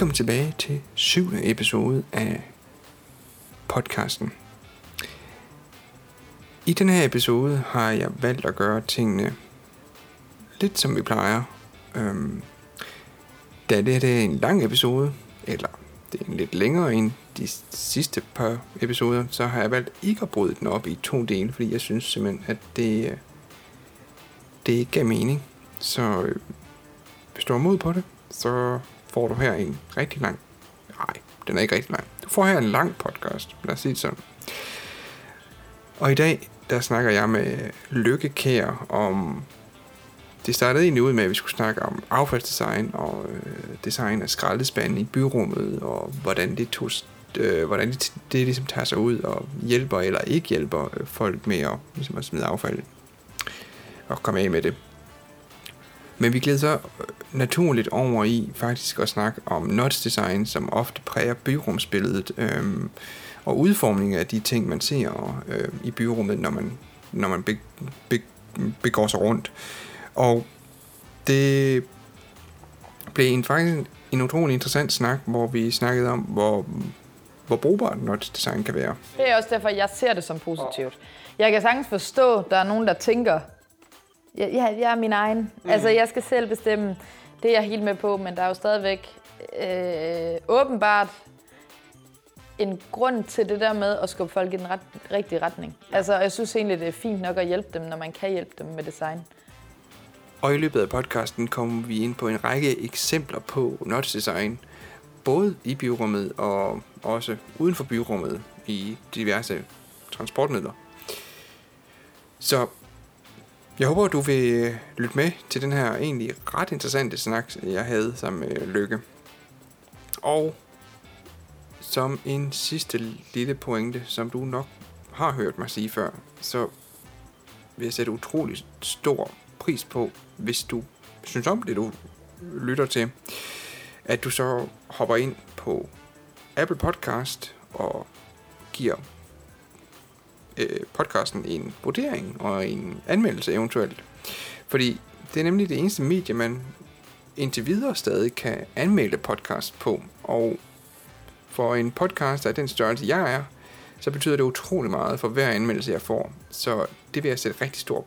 Velkommen tilbage til syvende episode af podcasten. I den her episode har jeg valgt at gøre tingene lidt som vi plejer. Øhm, da det, det er en lang episode, eller det er en lidt længere end de sidste par episoder, så har jeg valgt ikke at bryde den op i to dele, fordi jeg synes simpelthen, at det, øh, det ikke gav mening. Så øh, hvis du har mod på det, så får du her en rigtig lang... Nej, den er ikke rigtig lang. Du får her en lang podcast, lad os sige det sådan. Og i dag, der snakker jeg med Lykke Kær om... Det startede egentlig ud med, at vi skulle snakke om affaldsdesign og øh, design af skraldespanden i byrummet, og hvordan det, tog, øh, hvordan det, det ligesom tager sig ud og hjælper eller ikke hjælper øh, folk med at, ligesom at smide affald og komme af med det. Men vi glæder så øh, naturligt over i faktisk at snakke om notch design, som ofte præger byrumsbilledet øhm, og udformningen af de ting, man ser øh, i byrummet, når man, når man be, be, begår sig rundt. Og det blev en, faktisk en utrolig interessant snak, hvor vi snakkede om, hvor, hvor brugbart notch design kan være. Det er også derfor, jeg ser det som positivt. Jeg kan sagtens forstå, at der er nogen, der tænker, jeg, jeg, jeg er min egen. Mm. Altså, jeg skal selv bestemme. Det er jeg helt med på, men der er jo stadigvæk øh, åbenbart en grund til det der med at skubbe folk i den ret, rigtige retning. Altså, jeg synes egentlig, det er fint nok at hjælpe dem, når man kan hjælpe dem med design. Og i løbet af podcasten kommer vi ind på en række eksempler på nuts design, både i byrummet og også uden for byrummet i diverse transportmidler. Så jeg håber, du vil øh, lytte med til den her egentlig ret interessante snak, jeg havde sammen med øh, Lykke. Og som en sidste lille pointe, som du nok har hørt mig sige før, så vil jeg sætte utrolig stor pris på, hvis du synes om det, du lytter til, at du så hopper ind på Apple Podcast og giver øh, podcasten en vurdering og en anmeldelse eventuelt. Fordi det er nemlig det eneste medie, man indtil videre stadig kan anmelde podcast på. Og for en podcast af den størrelse, jeg er, så betyder det utrolig meget for hver anmeldelse, jeg får. Så det vil jeg sætte rigtig stor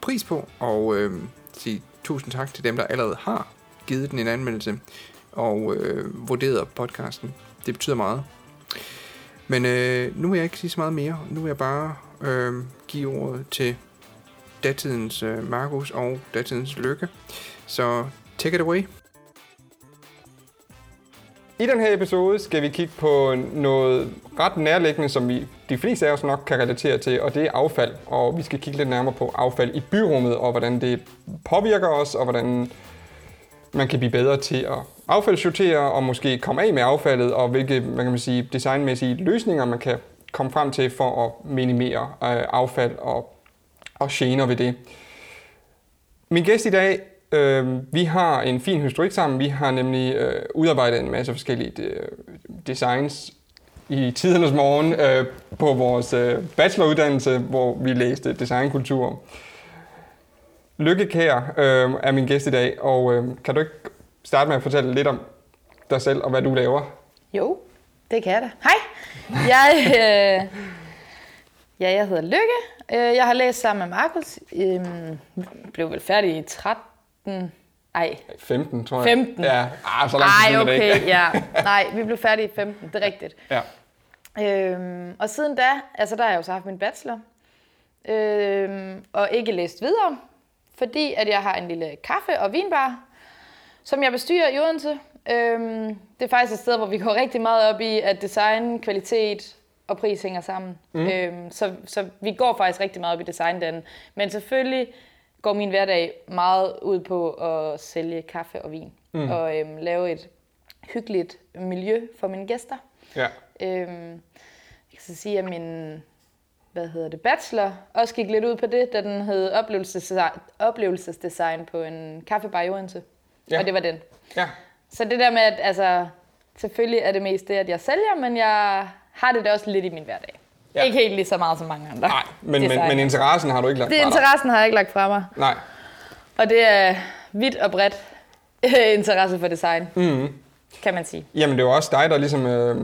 pris på, og øh, sige tusind tak til dem, der allerede har givet den en anmeldelse og øh, vurderet podcasten. Det betyder meget. Men øh, nu vil jeg ikke sige så meget mere. Nu vil jeg bare øh, give ordet til datidens øh, Markus og datidens Lykke. Så take it away. I den her episode skal vi kigge på noget ret nærliggende, som vi de fleste af os nok kan relatere til, og det er affald. Og vi skal kigge lidt nærmere på affald i byrummet, og hvordan det påvirker os, og hvordan man kan blive bedre til at affaldssortere og måske komme af med affaldet, og hvilke man kan man sige, designmæssige løsninger man kan komme frem til for at minimere øh, affald og, og gener ved det. Min gæst i dag, øh, vi har en fin historik sammen. Vi har nemlig øh, udarbejdet en masse forskellige de, designs i tidernes morgen øh, på vores øh, bacheloruddannelse, hvor vi læste designkultur. Lykke Kær øh, er min gæst i dag, og øh, kan du ikke starte med at fortælle lidt om dig selv og hvad du laver? Jo, det kan jeg da. Hej, jeg, øh, ja, jeg hedder Lykke. Øh, jeg har læst sammen med Markus. Øh, blev vel færdig i 13... Ej. 15, tror jeg. 15. Ja, ah, så langt Ej, okay, det ikke. ja. Nej, vi blev færdige i 15, det er rigtigt. Ja. Øhm, og siden da, altså der har jeg jo så haft min bachelor, øhm, og ikke læst videre, fordi at jeg har en lille kaffe- og vinbar, som jeg bestyrer i Odense. Øhm, det er faktisk et sted, hvor vi går rigtig meget op i, at design, kvalitet og pris hænger sammen. Mm. Øhm, så, så vi går faktisk rigtig meget op i design den. Men selvfølgelig går min hverdag meget ud på at sælge kaffe og vin. Mm. Og øhm, lave et hyggeligt miljø for mine gæster. Ja. Øhm, jeg kan så sige, at min hvad hedder det, bachelor også gik lidt ud på det, da den hed oplevelsesdesign, oplevelsesdesign på en kaffebar i Odense. Ja. Og det var den. Ja. Så det der med, at altså, selvfølgelig er det mest det, at jeg sælger, men jeg har det da også lidt i min hverdag. Ja. Ikke helt lige så meget som mange andre. Nej, men, men, men interessen har du ikke lagt Det fra dig. interessen har jeg ikke lagt fra mig. Nej. Og det er vidt og bredt interesse for design. Mm. kan man sige. Jamen, det var også dig, der ligesom øh,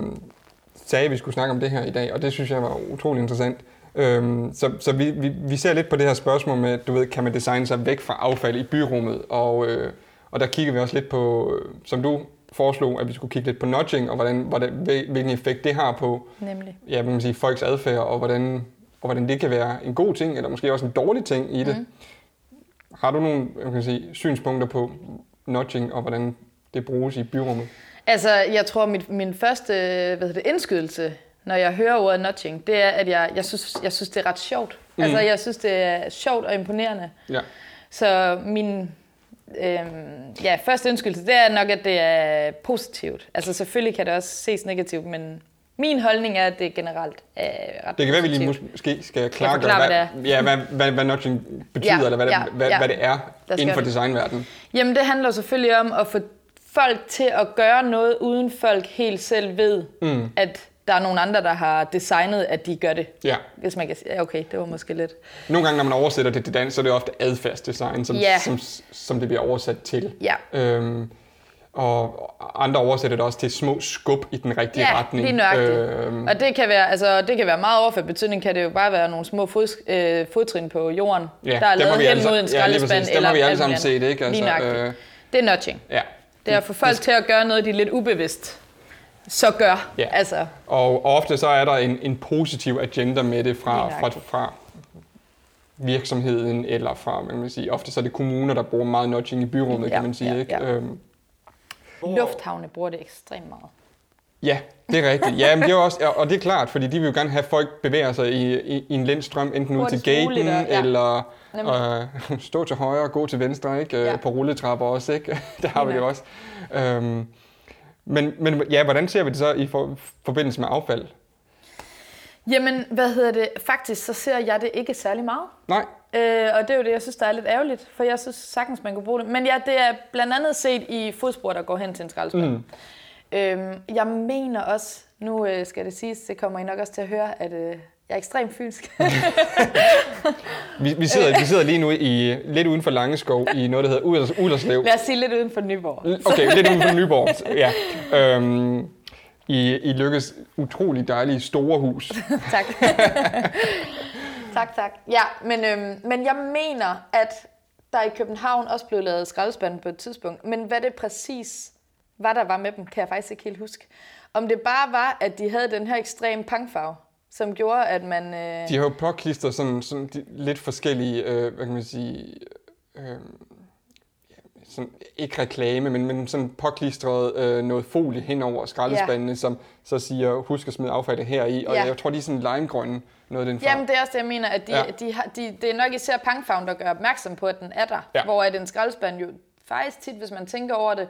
sagde, at vi skulle snakke om det her i dag, og det synes jeg var utrolig interessant. Øhm, så så vi, vi, vi ser lidt på det her spørgsmål med, du ved, kan man designe sig væk fra affald i byrummet, og, øh, og der kigger vi også lidt på, øh, som du foreslog, at vi skulle kigge lidt på nudging, og hvordan, hvordan, hvilken effekt det har på Nemlig. ja, man siger, folks adfærd, og hvordan, og hvordan det kan være en god ting, eller måske også en dårlig ting i det. Mm. Har du nogle jeg kan sige, synspunkter på nudging, og hvordan det bruges i byrummet? Altså, jeg tror, mit, min første hvad hedder det, indskydelse, når jeg hører ordet nudging, det er, at jeg, jeg, synes, jeg synes, det er ret sjovt. Mm. Altså, jeg synes, det er sjovt og imponerende. Ja. Så min øhm, ja, første indskydelse, det er nok, at det er positivt. Altså, selvfølgelig kan det også ses negativt, men min holdning er, at det generelt er ret Det kan være, vi lige måske skal klargøre, hvad hvad, ja, hvad, hvad, hvad nudging betyder, Ja, eller hvad, ja, hvad, ja. hvad det er inden for designverdenen. Jamen, det handler selvfølgelig om at få folk til at gøre noget, uden folk helt selv ved, mm. at der er nogen andre, der har designet, at de gør det. Ja. Hvis man kan sige, ja, okay, det var måske lidt. Nogle gange, når man oversætter det til dansk, så er det ofte adfærdsdesign, som, Ja. som, som det bliver oversat til. Ja. Øhm, og andre oversætter det også til små skub i den rigtige Ja, retning. lige nøjagtigt. Øhm, Og det kan være, altså, det kan være meget overført betydning, kan det jo bare være nogle små fod, øh, fodtrin på jorden, Ja, der er lavet hen mod en ja, lige præcis. skraldespand. Dem har vi alle sammen set, ikke? Altså, Lige nøjagtigt. øh, Det er nudging. ja. Det er at få folk til at gøre noget, de er lidt ubevidst. Så gør. Ja. Altså, Og ofte så er der en, en positiv agenda med det fra, fra, fra virksomheden, eller fra, man kan sige, ofte så er det kommuner, der bruger meget nudging i byrummet, Ja, kan man sige. ja, ikke? ja. Øhm, lufthavne bruger det ekstremt meget. Ja, det er rigtigt. Ja, men det er også, og det er klart, fordi de vil jo gerne have, at folk bevæger sig i, i, i en lind strøm, enten ud til gaten, ja. eller øh, stå til højre og gå til venstre, ikke? Ja. Ja. på rulletrapper også. Ikke? Der har vi det Lige også. Øhm, men, men ja, hvordan ser vi det så i for, forbindelse med affald? Jamen, hvad hedder det? Faktisk så ser jeg det ikke særlig meget. Nej, Øh, og det er jo det, jeg synes, der er lidt ærgerligt, for jeg synes sagtens, man kunne bruge det. Men ja, det er blandt andet set i fodspor, der går hen til en skraldespand. Mm. Øhm, jeg mener også, nu øh, skal det siges, det kommer I nok også til at høre, at øh, jeg er ekstremt fynsk. vi, vi, sidder, vi sidder lige nu i lidt uden for Langeskov i noget, der hedder Uders, Uderslev. Lad os sige lidt uden for Nyborg. Okay, lidt uden for Nyborg. Ja. Øhm, i, I Lykkes utrolig dejlige store hus. tak. tak, tak. Ja, men, øhm, men jeg mener, at der i København også blev lavet skraldespande på et tidspunkt. Men hvad det præcis var, der var med dem, kan jeg faktisk ikke helt huske. Om det bare var, at de havde den her ekstrem pangfarve, som gjorde, at man... Øh, De har jo påklistret sådan, sådan de, lidt forskellige, øh, hvad kan man sige, øh, sådan, ikke reklame, men, men sådan påklistret øh, noget folie hen over skraldespandene, ja. som så siger, husk at smide affaldet her i. Og Ja. jeg tror, de er sådan limegrønne, noget af den farve. Jamen, det er også det, jeg mener, at de. Ja. de har, de, det er nok især pangfarven, der gør opmærksom på, at den er der. Ja. Hvor at en skraldespand jo faktisk tit, hvis man tænker over det,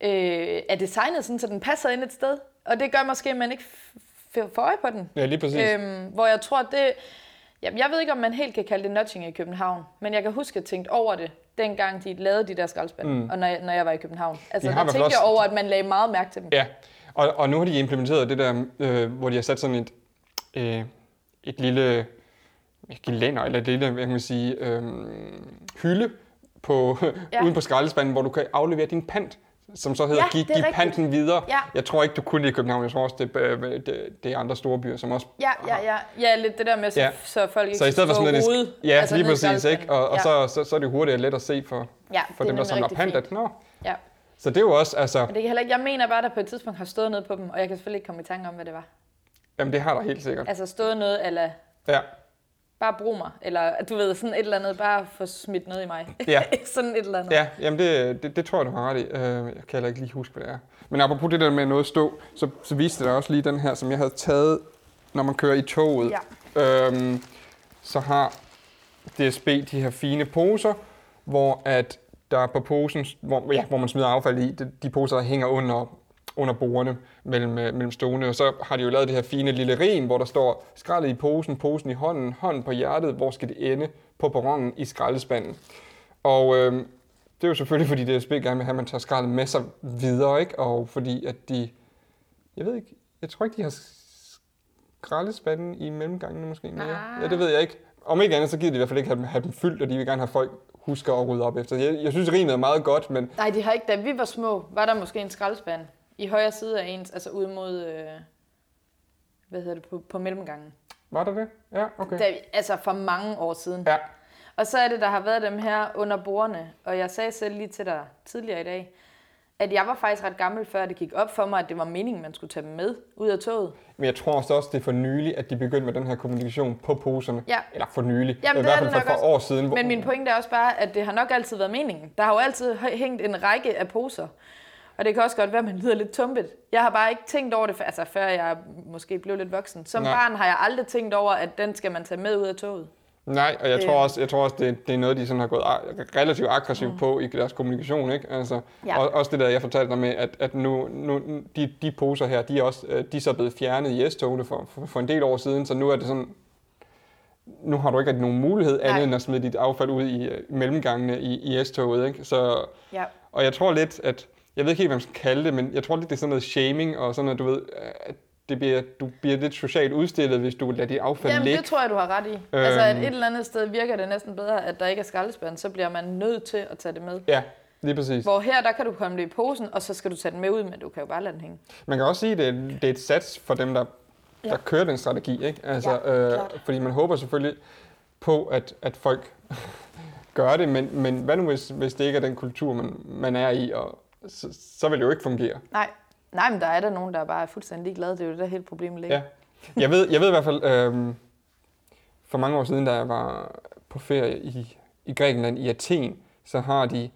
øh, er designet sådan, så den passer ind et sted. Og det gør måske, at man ikke f- f- får øje på den. Ja, lige præcis. Øhm, hvor jeg tror, det... Jamen, jeg ved ikke, om man helt kan kalde det nudging i København, men jeg kan huske, at jeg tænkte over det, dengang de lavede de der skraldespande, mm. og når jeg, når jeg var i København. Altså, De der tænkte jeg også- over, at man lagde meget mærke til dem. Ja, og, og nu har de implementeret det der, øh, hvor de har sat sådan et, øh, et lille gelænder, eller et lille, hvad kan man sige, øh, hylde på, ja. uden på skraldespanden, hvor du kan aflevere din pant, som så hedder Ja, Giv, giv panten videre. Ja. Jeg tror ikke, du kun det i København, jeg tror også, det, øh, det, det er andre store byer, som også Ja, ja, ja. Ja, lidt det der med, så, Ja. så folk ikke Så i stedet for sådan rode, ja, altså lige præcis, ikke? Og, og ja. så, så, så er det hurtigt og let at se for, Ja, for dem, der samler pant, at nå. Ja. Så det er jo også, altså, Men det kan heller ikke, jeg mener bare, at der på et tidspunkt har stået noget på dem, og jeg kan selvfølgelig ikke komme i tanke om, hvad det var. jamen det har der helt sikkert. Altså stået noget, eller Ja, bare brug mig, eller du ved, sådan et eller andet, bare få smidt noget i mig. Ja. sådan et eller andet. Ja, jamen det, det, det tror jeg, du har ret i. Øh, Jeg kan heller ikke lige huske, hvad det er. Men apropos det der med noget stå, så, så viste det også lige den her, som jeg havde taget, når man kører i toget. Ja. Øhm, så har DSB de her fine poser, hvor at der er på posen, hvor, ja, hvor man smider affald i, de, de poser, der hænger under, under bordene mellem, øh, mellem stolene. Og så har de jo lavet det her fine lille rim, hvor der står skraldet i posen, posen i hånden, hånden på hjertet, hvor skal det ende? På perronen i skraldespanden. Og øh, det er jo selvfølgelig, fordi DSB gerne vil have, at man tager skraldet med sig videre, ikke? Og fordi at de, jeg ved ikke, jeg tror ikke, de har skraldespanden i mellemgangene måske mere. Ah. Ja, det ved jeg ikke. Om ikke andet, så gider de i hvert fald ikke have dem, have dem fyldt, og de vil gerne have folk husker at rydde op efter. Jeg, jeg synes, rimet er meget godt, men Nej, de har ikke. Da vi var små, var der måske en skraldespand i højre side af ens, altså ud mod, øh, hvad hedder det, på, på mellemgangen. var der det? Ja, okay. Da, altså for mange år siden. Ja, Og så er det, der har været dem her under bordene. Og jeg sagde selv lige til dig tidligere i dag, at jeg var faktisk ret gammel, før det gik op for mig, at det var meningen, man skulle tage dem med ud af toget. men jeg tror også, det er for nylig, at de begyndte med den her kommunikation på poserne. Ja. Eller for nylig. Jamen, I det hvert er fald det for par år siden. hvor- Men min pointe er også bare, at det har nok altid været meningen. Der har jo altid hængt en række af poser. Og det kan også godt være, at man lyder lidt tumpet. Jeg har bare ikke tænkt over det, altså før jeg måske blev lidt voksen. Som Nej. barn har jeg aldrig tænkt over, at den skal man tage med ud af toget. Nej, og jeg tror også, jeg tror også det, det er noget, de sådan har gået relativt aggressivt mm. på i deres kommunikation. Ikke? Altså, Ja. og, også det der, jeg fortalte dig med, at, at nu, nu de, de poser her, de er, også, øh, de er så blevet fjernet i S-togene for, for, for en del år siden, så nu er det sådan, nu har du ikke rigtig nogen mulighed andet Nej. end at smide dit affald ud i øh, mellemgangene i, i S-toget. Ikke? Så, Ja. og jeg tror lidt, at, jeg ved ikke helt, hvad man skal kalde det, men jeg tror lidt, det er sådan noget shaming, og sådan noget, du ved, at det bliver, du bliver lidt socialt udstillet, hvis du lader dit affald Jamen, ligge. det tror jeg, du har ret i. Øhm. Altså, at Øhm. et eller andet sted virker det næsten bedre, at der ikke er skraldespand, så bliver man nødt til at tage det med. Ja, lige præcis. Hvor her, der kan du komme det i posen, og så skal du tage den med ud, men du kan jo bare lade den hænge. Man kan også sige, at det er, det er et sats for dem, der, der Ja. kører den strategi. Ikke? Altså, Ja, øh, fordi man håber selvfølgelig på, at, at folk gør det, men, men hvad nu, hvis, hvis det ikke er den kultur, man, man er i, og så, så vil det jo ikke fungere. Nej. Nej, men der er der nogen, der bare er fuldstændig ligeglade. Det er jo det, der hele problemet ligger. Ja. Jeg ved, jeg ved i hvert fald, øh, for mange år siden, da jeg var på ferie i, i Grækenland, i Athen, så har de,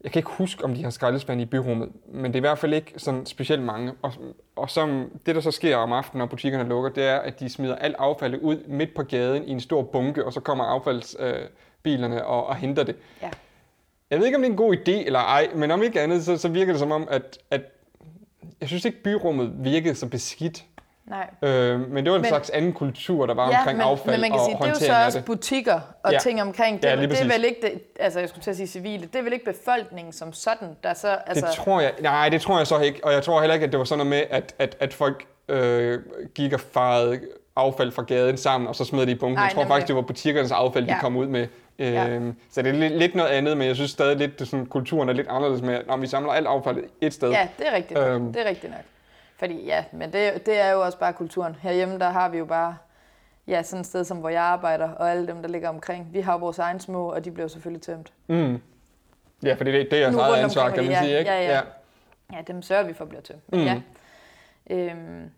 jeg kan ikke huske, om de har skraldespand i byrummet, men det er i hvert fald ikke sådan specielt mange. Og, og som, det, der så sker om aftenen, når butikkerne lukker, det er, at de smider alt affaldet ud midt på gaden i en stor bunke, og så kommer affaldsbilerne øh, og, og henter det. Ja. Jeg ved ikke, om det er en god idé eller ej, men om ikke andet, så, så virker det som om, at, at jeg synes ikke, byrummet virkede så beskidt. Nej. Øh, men det var en Men- slags anden kultur, der var omkring men, affald men man kan og sige, det er jo så også det. butikker og Ja. ja. ting omkring. Det, Ja, det er vel ikke, det, altså jeg skulle til at sige civile, det er vel ikke befolkningen som sådan, der så, altså, Det tror jeg, nej, det tror jeg så ikke. Og jeg tror heller ikke, at det var sådan noget med, at, at, at folk øh, gik og farede affald fra gaden sammen, og så smed det i bunken. Nej, jeg tror nemlig. faktisk, det var butikkernes affald, de Ja. kom ud med. Ja. Så det er lidt, lidt noget andet, men jeg synes stadig lidt, det sådan, kulturen er lidt anderledes med, når vi samler alt affald et sted. ja, det er rigtigt. Øhm. Det er rigtigt nok. Fordi ja, men det, det er jo også bare kulturen. Herhjemme, der har vi jo bare ja, sådan et sted, som hvor jeg arbejder, og alle dem, der ligger omkring. Vi har vores egen små, og de bliver selvfølgelig tømt. Mm. Ja, for det, det er jeres eget ansvar, kan man ja, sige, ikke? ja, ja. Ja, dem sørger vi for bliver tømt. Men Mm. ja. Øhm,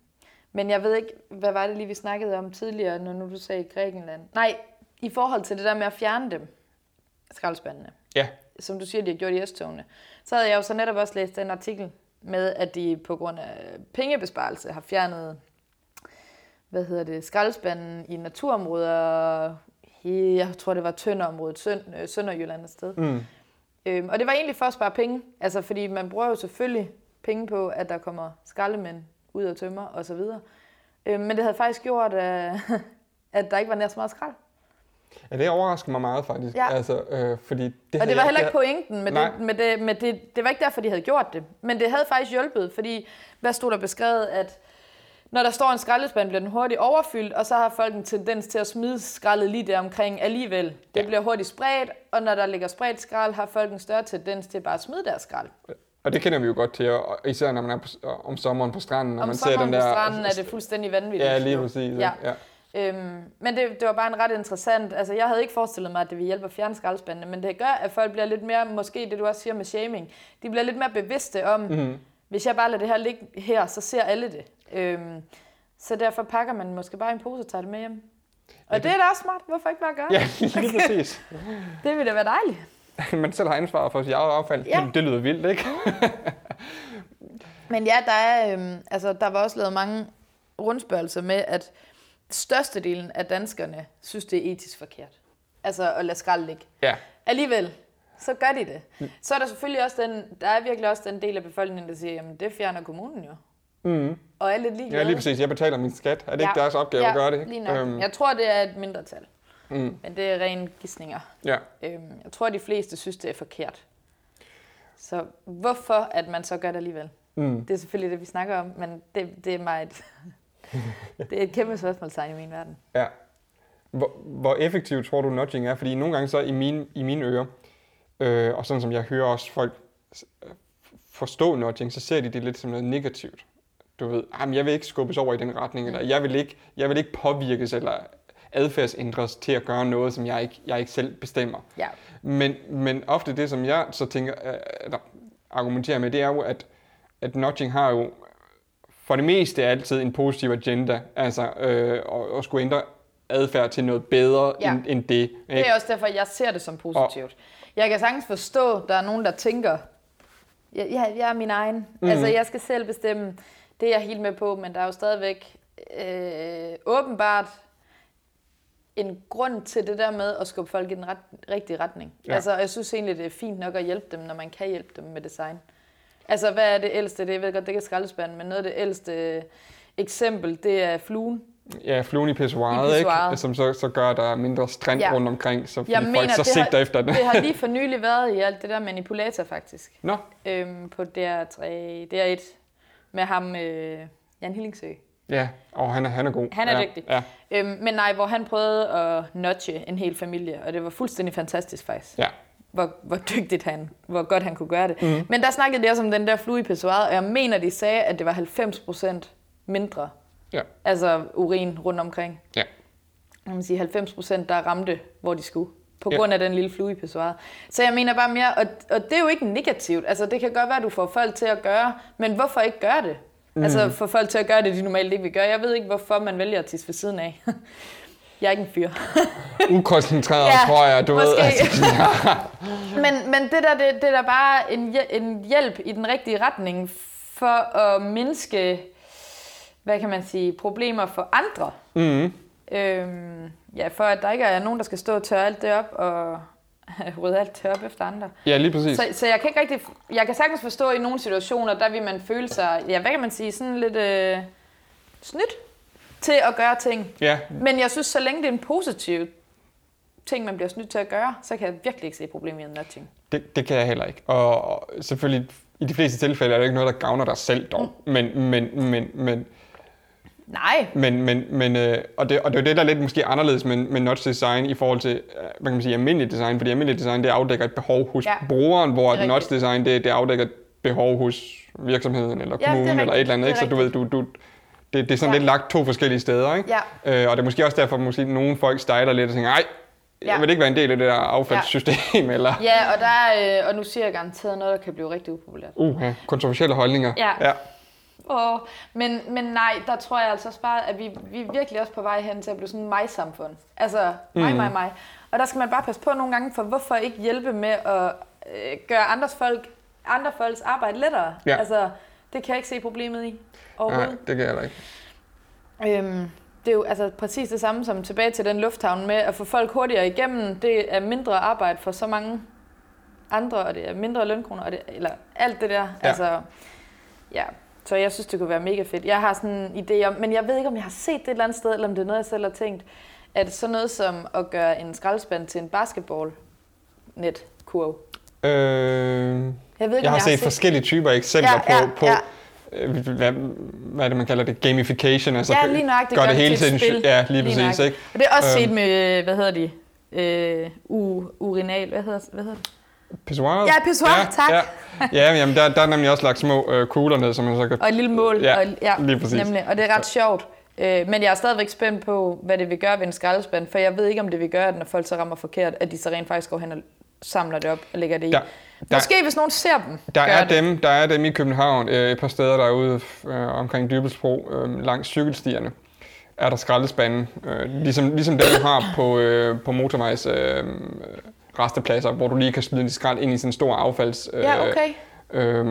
men jeg ved ikke, hvad var det lige, vi snakkede om tidligere, når nu du sagde Grækenland? Nej, i forhold til det der med at fjerne dem, skraldespandene, ja. som du siger, de har gjort i S-togene, så havde jeg jo så netop også læst en artikel med, at de på grund af pengebesparelse har fjernet, hvad hedder det, skraldespanden i naturområder, jeg tror det var Tønderområdet, Sønd, øh, Sønderjylland et sted. Mm. Øhm, og det var egentlig for at spare penge, altså fordi man bruger jo selvfølgelig penge på, at der kommer skraldemænd ud og tømmer og så videre. Øhm, men det havde faktisk gjort, at, at der ikke var nær så meget skrald. Ja, det overrasker mig meget faktisk. Ja. Altså, øh, fordi det Og det var heller ikke pointen med Nej. det, med det, med det. Det var ikke derfor, de havde gjort det. Men det havde faktisk hjulpet, fordi hvad stod der beskrevet, at når der står en skraldespand, bliver den hurtigt overfyldt, og så har folk en tendens til at smide skraldet lige der omkring alligevel. Det Ja. bliver hurtigt spredt, og når der ligger spredt skrald, har folk en større tendens til bare at smide deres skrald. Og det kender vi jo godt til, og især når man er på, om sommeren på stranden, når Om man ser sommeren den der... på stranden er det fuldstændig vanvittigt. Ja, lige præcis. Ja. Ja. Øhm, men det, det var bare en ret interessant. Altså, jeg havde ikke forestillet mig, at det ville hjælpe at fjerne skraldespandene, men det gør, at folk bliver lidt mere, måske det du også siger med shaming, de bliver lidt mere bevidste om, mm. hvis jeg bare lader det her ligge her, så ser alle det. Øhm, så derfor pakker man måske bare en pose og tager det med hjem. Og det, det er da også smart. Hvorfor ikke bare gøre Ja, det? lige præcis. Det ville da være dejligt. man selv har ansvar for sit eget affald. Ja. Jamen, det lyder vildt, ikke? Men ja, der, er, øhm, altså, der var også lavet mange rundspørgelser med, at størstedelen af danskerne synes, det er etisk forkert. Altså at lade skrald ligge. Ja. Alligevel, så gør de det. Så er der selvfølgelig også den, der er virkelig også den del af befolkningen, der siger, jamen det fjerner kommunen jo. Mm. Og er lidt ligeglade. Ja, lige præcis. Jeg betaler min skat. Er det ikke deres opgave ja, at gøre det? lige nok. Øhm, Jeg tror, det er et mindretal. mm, Men det er rene gissninger. ja. Øhm, jeg tror, de fleste synes, det er forkert. Så hvorfor, at man så gør det alligevel? Mm. Det er selvfølgelig det, vi snakker om, men det, det er mig et, det er et kæmpe spørgsmålstegn i min verden. ja. hvor, hvor effektivt tror du nudging er? Fordi nogle gange så i mine, i mine ører, øh, og sådan som jeg hører også folk øh, forstå nudging, så ser de det lidt som noget negativt. Du ved, jamen, jeg vil ikke skubbes over i den retning, eller jeg vil ikke, jeg vil ikke påvirkes eller adfærdsændres til at gøre noget, som jeg ikke, jeg ikke selv bestemmer. Ja. Men, men ofte det, som jeg så tænker, øh, eller argumenterer med, det er jo, at, at nudging har jo for det meste altid en positiv agenda, altså øh, at, at skulle ændre adfærd til noget bedre Ja. end, end det. Det er også derfor, jeg ser det som positivt. Jeg kan sagtens forstå, at der er nogen, der tænker, jeg, jeg, jeg er min egen. Mm. Altså, jeg skal selv bestemme. Det er jeg helt med på, men der er jo stadigvæk øh, åbenbart en grund til det der med at skubbe folk i den ret, rigtige retning. Ja. Altså, jeg synes egentlig, det er fint nok at hjælpe dem, når man kan hjælpe dem med design. Altså, hvad er det ældste? Det, jeg ved godt, det kan skraldespanden, men noget af det ældste eksempel, det er fluen. Ja, fluen i pissoiret, ikke? som så, så gør, der er mindre strand ja. Rundt omkring, så Jeg folk mener, så sigter har, efter det. det har lige for nylig været i alt det der manipulator, faktisk. Nå, Øhm, på DR3, DR1, med ham, øh, Jan Hillingsø. ja, og han er, han er god. Han er ja, dygtig. Ja, Øhm, men nej, hvor han prøvede at nudge en hel familie, og det var fuldstændig fantastisk faktisk. ja. Hvor, hvor dygtigt han, hvor godt han kunne gøre det. Mm. Men der snakkede de også om den der flue i pissoiret, og jeg mener, de sagde, at det var 90% mindre, ja. altså urin rundt omkring. ja. Man kan sige 90 procent, der ramte, hvor de skulle. På Ja. grund af den lille flue i pissoiret. Så jeg mener bare mere, og, og det er jo ikke negativt. Altså, det kan godt være, at du får folk til at gøre, men hvorfor ikke gøre det? Mm. Altså, få folk til at gøre det, de normalt ikke vil gøre. Jeg ved ikke, hvorfor man vælger at tisse ved siden af. jeg er ikke en fyr. Ukoncentreret, Ja, tror jeg, du ved. måske. Altså, men, men det der, det, det er da bare en, en hjælp i den rigtige retning for at mindske, hvad kan man sige, problemer for andre. mm, Øhm, ja, for at der ikke er nogen, der skal stå og tørre alt det op og rydde alt det op efter andre. ja, lige præcis. Så, så jeg kan ikke rigtig, jeg kan sagtens forstå, at i nogle situationer, der vil man føle sig, ja, hvad kan man sige, sådan lidt øh, snydt til at gøre ting. Ja, Men jeg synes, så længe det er en positiv ting, man bliver snydt til at gøre, så kan jeg virkelig ikke se problemet i nudging. det, det kan jeg heller ikke. Og, selvfølgelig, i de fleste tilfælde er det ikke noget, der gavner dig selv dog. Mm. Men, men, men, men, Nej, men, men, men øh, og, det, og det er jo det, der er lidt måske anderledes med, med notch design i forhold til, øh, hvad kan man sige, almindelig design. Fordi almindelig design, det afdækker et behov hos Ja, brugeren, hvor det notch design, det, det afdækker et behov hos virksomheden eller Ja, er kommunen eller et eller andet. Ikke? Så du ved, du, du, det, det er sådan Ja. lidt lagt to forskellige steder. Ikke? Ja. Øh, og det er måske også derfor, at måske nogle folk stejler lidt og tænker, ej, jeg Ja. vil ikke være en del af det der affaldssystem, eller ja, og, der er, øh, og nu siger jeg garanteret noget, der kan blive rigtig upopulært. uh, kontroversielle holdninger. Ja. ja. Åh, men, men nej, der tror jeg altså også bare, at vi, vi er virkelig også på vej hen til at blive sådan en mig-samfund. Altså mig, Mm. mig, mig. Og der skal man bare passe på nogle gange, for hvorfor ikke hjælpe med at øh, gøre andres folk, andre folks arbejde lettere? Ja. Altså, det kan jeg ikke se problemet i. Nej, det kan jeg heller ikke. Øhm, det er jo altså præcis det samme som tilbage til den lufthavn med at få folk hurtigere igennem. Det er mindre arbejde for så mange andre, og det er mindre lønkroner, og det, eller alt det der. Ja. Ja. Altså, ja. Så jeg synes, det kunne være mega fedt. Jeg har sådan en idé om, men jeg ved ikke, om jeg har set det et eller andet sted, eller om det er noget, jeg selv har tænkt, at sådan noget som at gøre en skraldespand til en basketball-net-kurv. Øh, Jeg ved ikke, jeg har jeg set forskellige typer eksempler Ja, ja, på, på ja. Øh, hvad, hvad er det, man kalder det? Gamification. Altså Ja, lige nøjagtigt. gør gør det hele til et spil. Ja, lige præcis. nøjagtigt. Ikke? Og det er også Øhm. set med, hvad hedder de? Øh, u, urinal, hvad hedder, hvad hedder det? Pissoiret? Ja, pissoir, tak. Ja, ja jamen, der, der er nemlig også lagt små øh, kugler ned, som man så kan... Og et lille mål. Ja, og, ja lige præcis. Nemlig, og det er ret sjovt. Øh, men jeg er stadigvæk spændt på, hvad det vil gøre ved en skraldespand, for jeg ved ikke, om det vil gøre, at når folk så rammer forkert, at de så rent faktisk går hen og samler det op og lægger det i. Der- der- Måske hvis nogen ser dem, Der er, det. dem, der er dem i København, øh, et par steder derude øh, omkring Dybelsbro, øh, langs cykelstierne, er der skraldespande, øh, ligesom, ligesom dem, du har på, øh, på motorvejs øh, restepladser, hvor du lige kan smide dit skrald ind i sådan en stor affalds... Øh, Ja, okay. øh,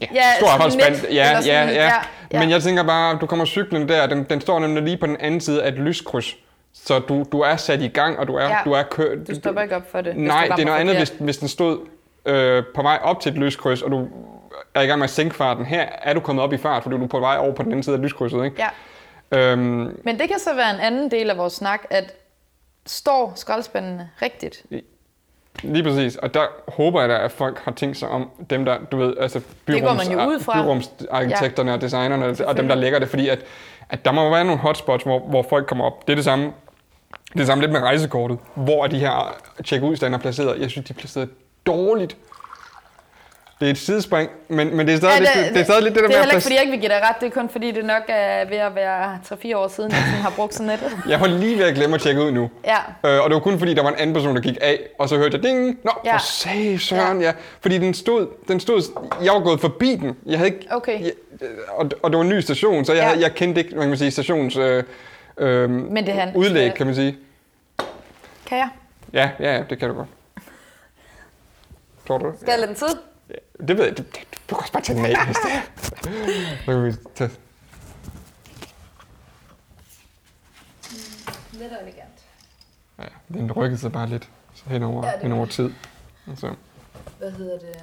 ja, Ja, stor affaldsspand. Ja, ja, ja, ja, ja. Men jeg tænker bare, du kommer cyklen der, den, den står nemlig lige på den anden side af et lyskryds. Så du, du er sat i gang, og du er, Ja. du er kørt. Du stopper ikke op for det. Nej, det er noget andet, hvis, hvis den stod øh, på vej op til et lyskryds, og du er i gang med at sænke farten. Her er du kommet op i fart, fordi du er på vej over på den anden side af lyskrydset. Ikke? Ja. Øhm, Men det kan så være en anden del af vores snak, at står skraldespandene rigtigt? lige præcis. Og der håber jeg da, at folk har tænkt sig om dem, der, du ved, altså går man jo ud fra. byrumsarkitekterne og designerne, og dem, der lægger det, fordi at, at der må være nogle hotspots, hvor, hvor folk kommer op. Det er det samme Det er samme lidt med rejsekortet. Hvor er de her check-ud-stander placeret? Jeg synes, de er placeret dårligt. Det er et sidespring, men, men det er stadig, ja, det, lidt, det, er stadig lidt det der det er med heller ikke, fordi jeg ikke vil give dig ret. Det er kun fordi, det nok er ved at være 3-4 år siden, jeg sådan har brugt sådan et. Jeg var lige ved at glemme at tjekke ud nu. Ja. Øh, og det var kun fordi, der var en anden person, der gik af, og så hørte jeg ding. Nå, Ja. for sag, Søren, ja. ja. Fordi den stod, den stod, jeg var gået forbi den. Jeg havde ikke, Okay. jeg, og, og det var en ny station, så jeg, Ja. havde, jeg kendte ikke, man kan sige, stations øh, øh, Men det han- udlæg, kan man sige. Kan jeg? Ja, ja, ja, det kan du godt. Tror du? Skal jeg lade den tid? Det ved jeg. Du, du kan også bare tage den af, hvis det er. Så kan vi tage. Lidt og elegant. Ja, den rykkede sig bare lidt så hen over, Ja, hen over tid. Så. Hvad hedder det?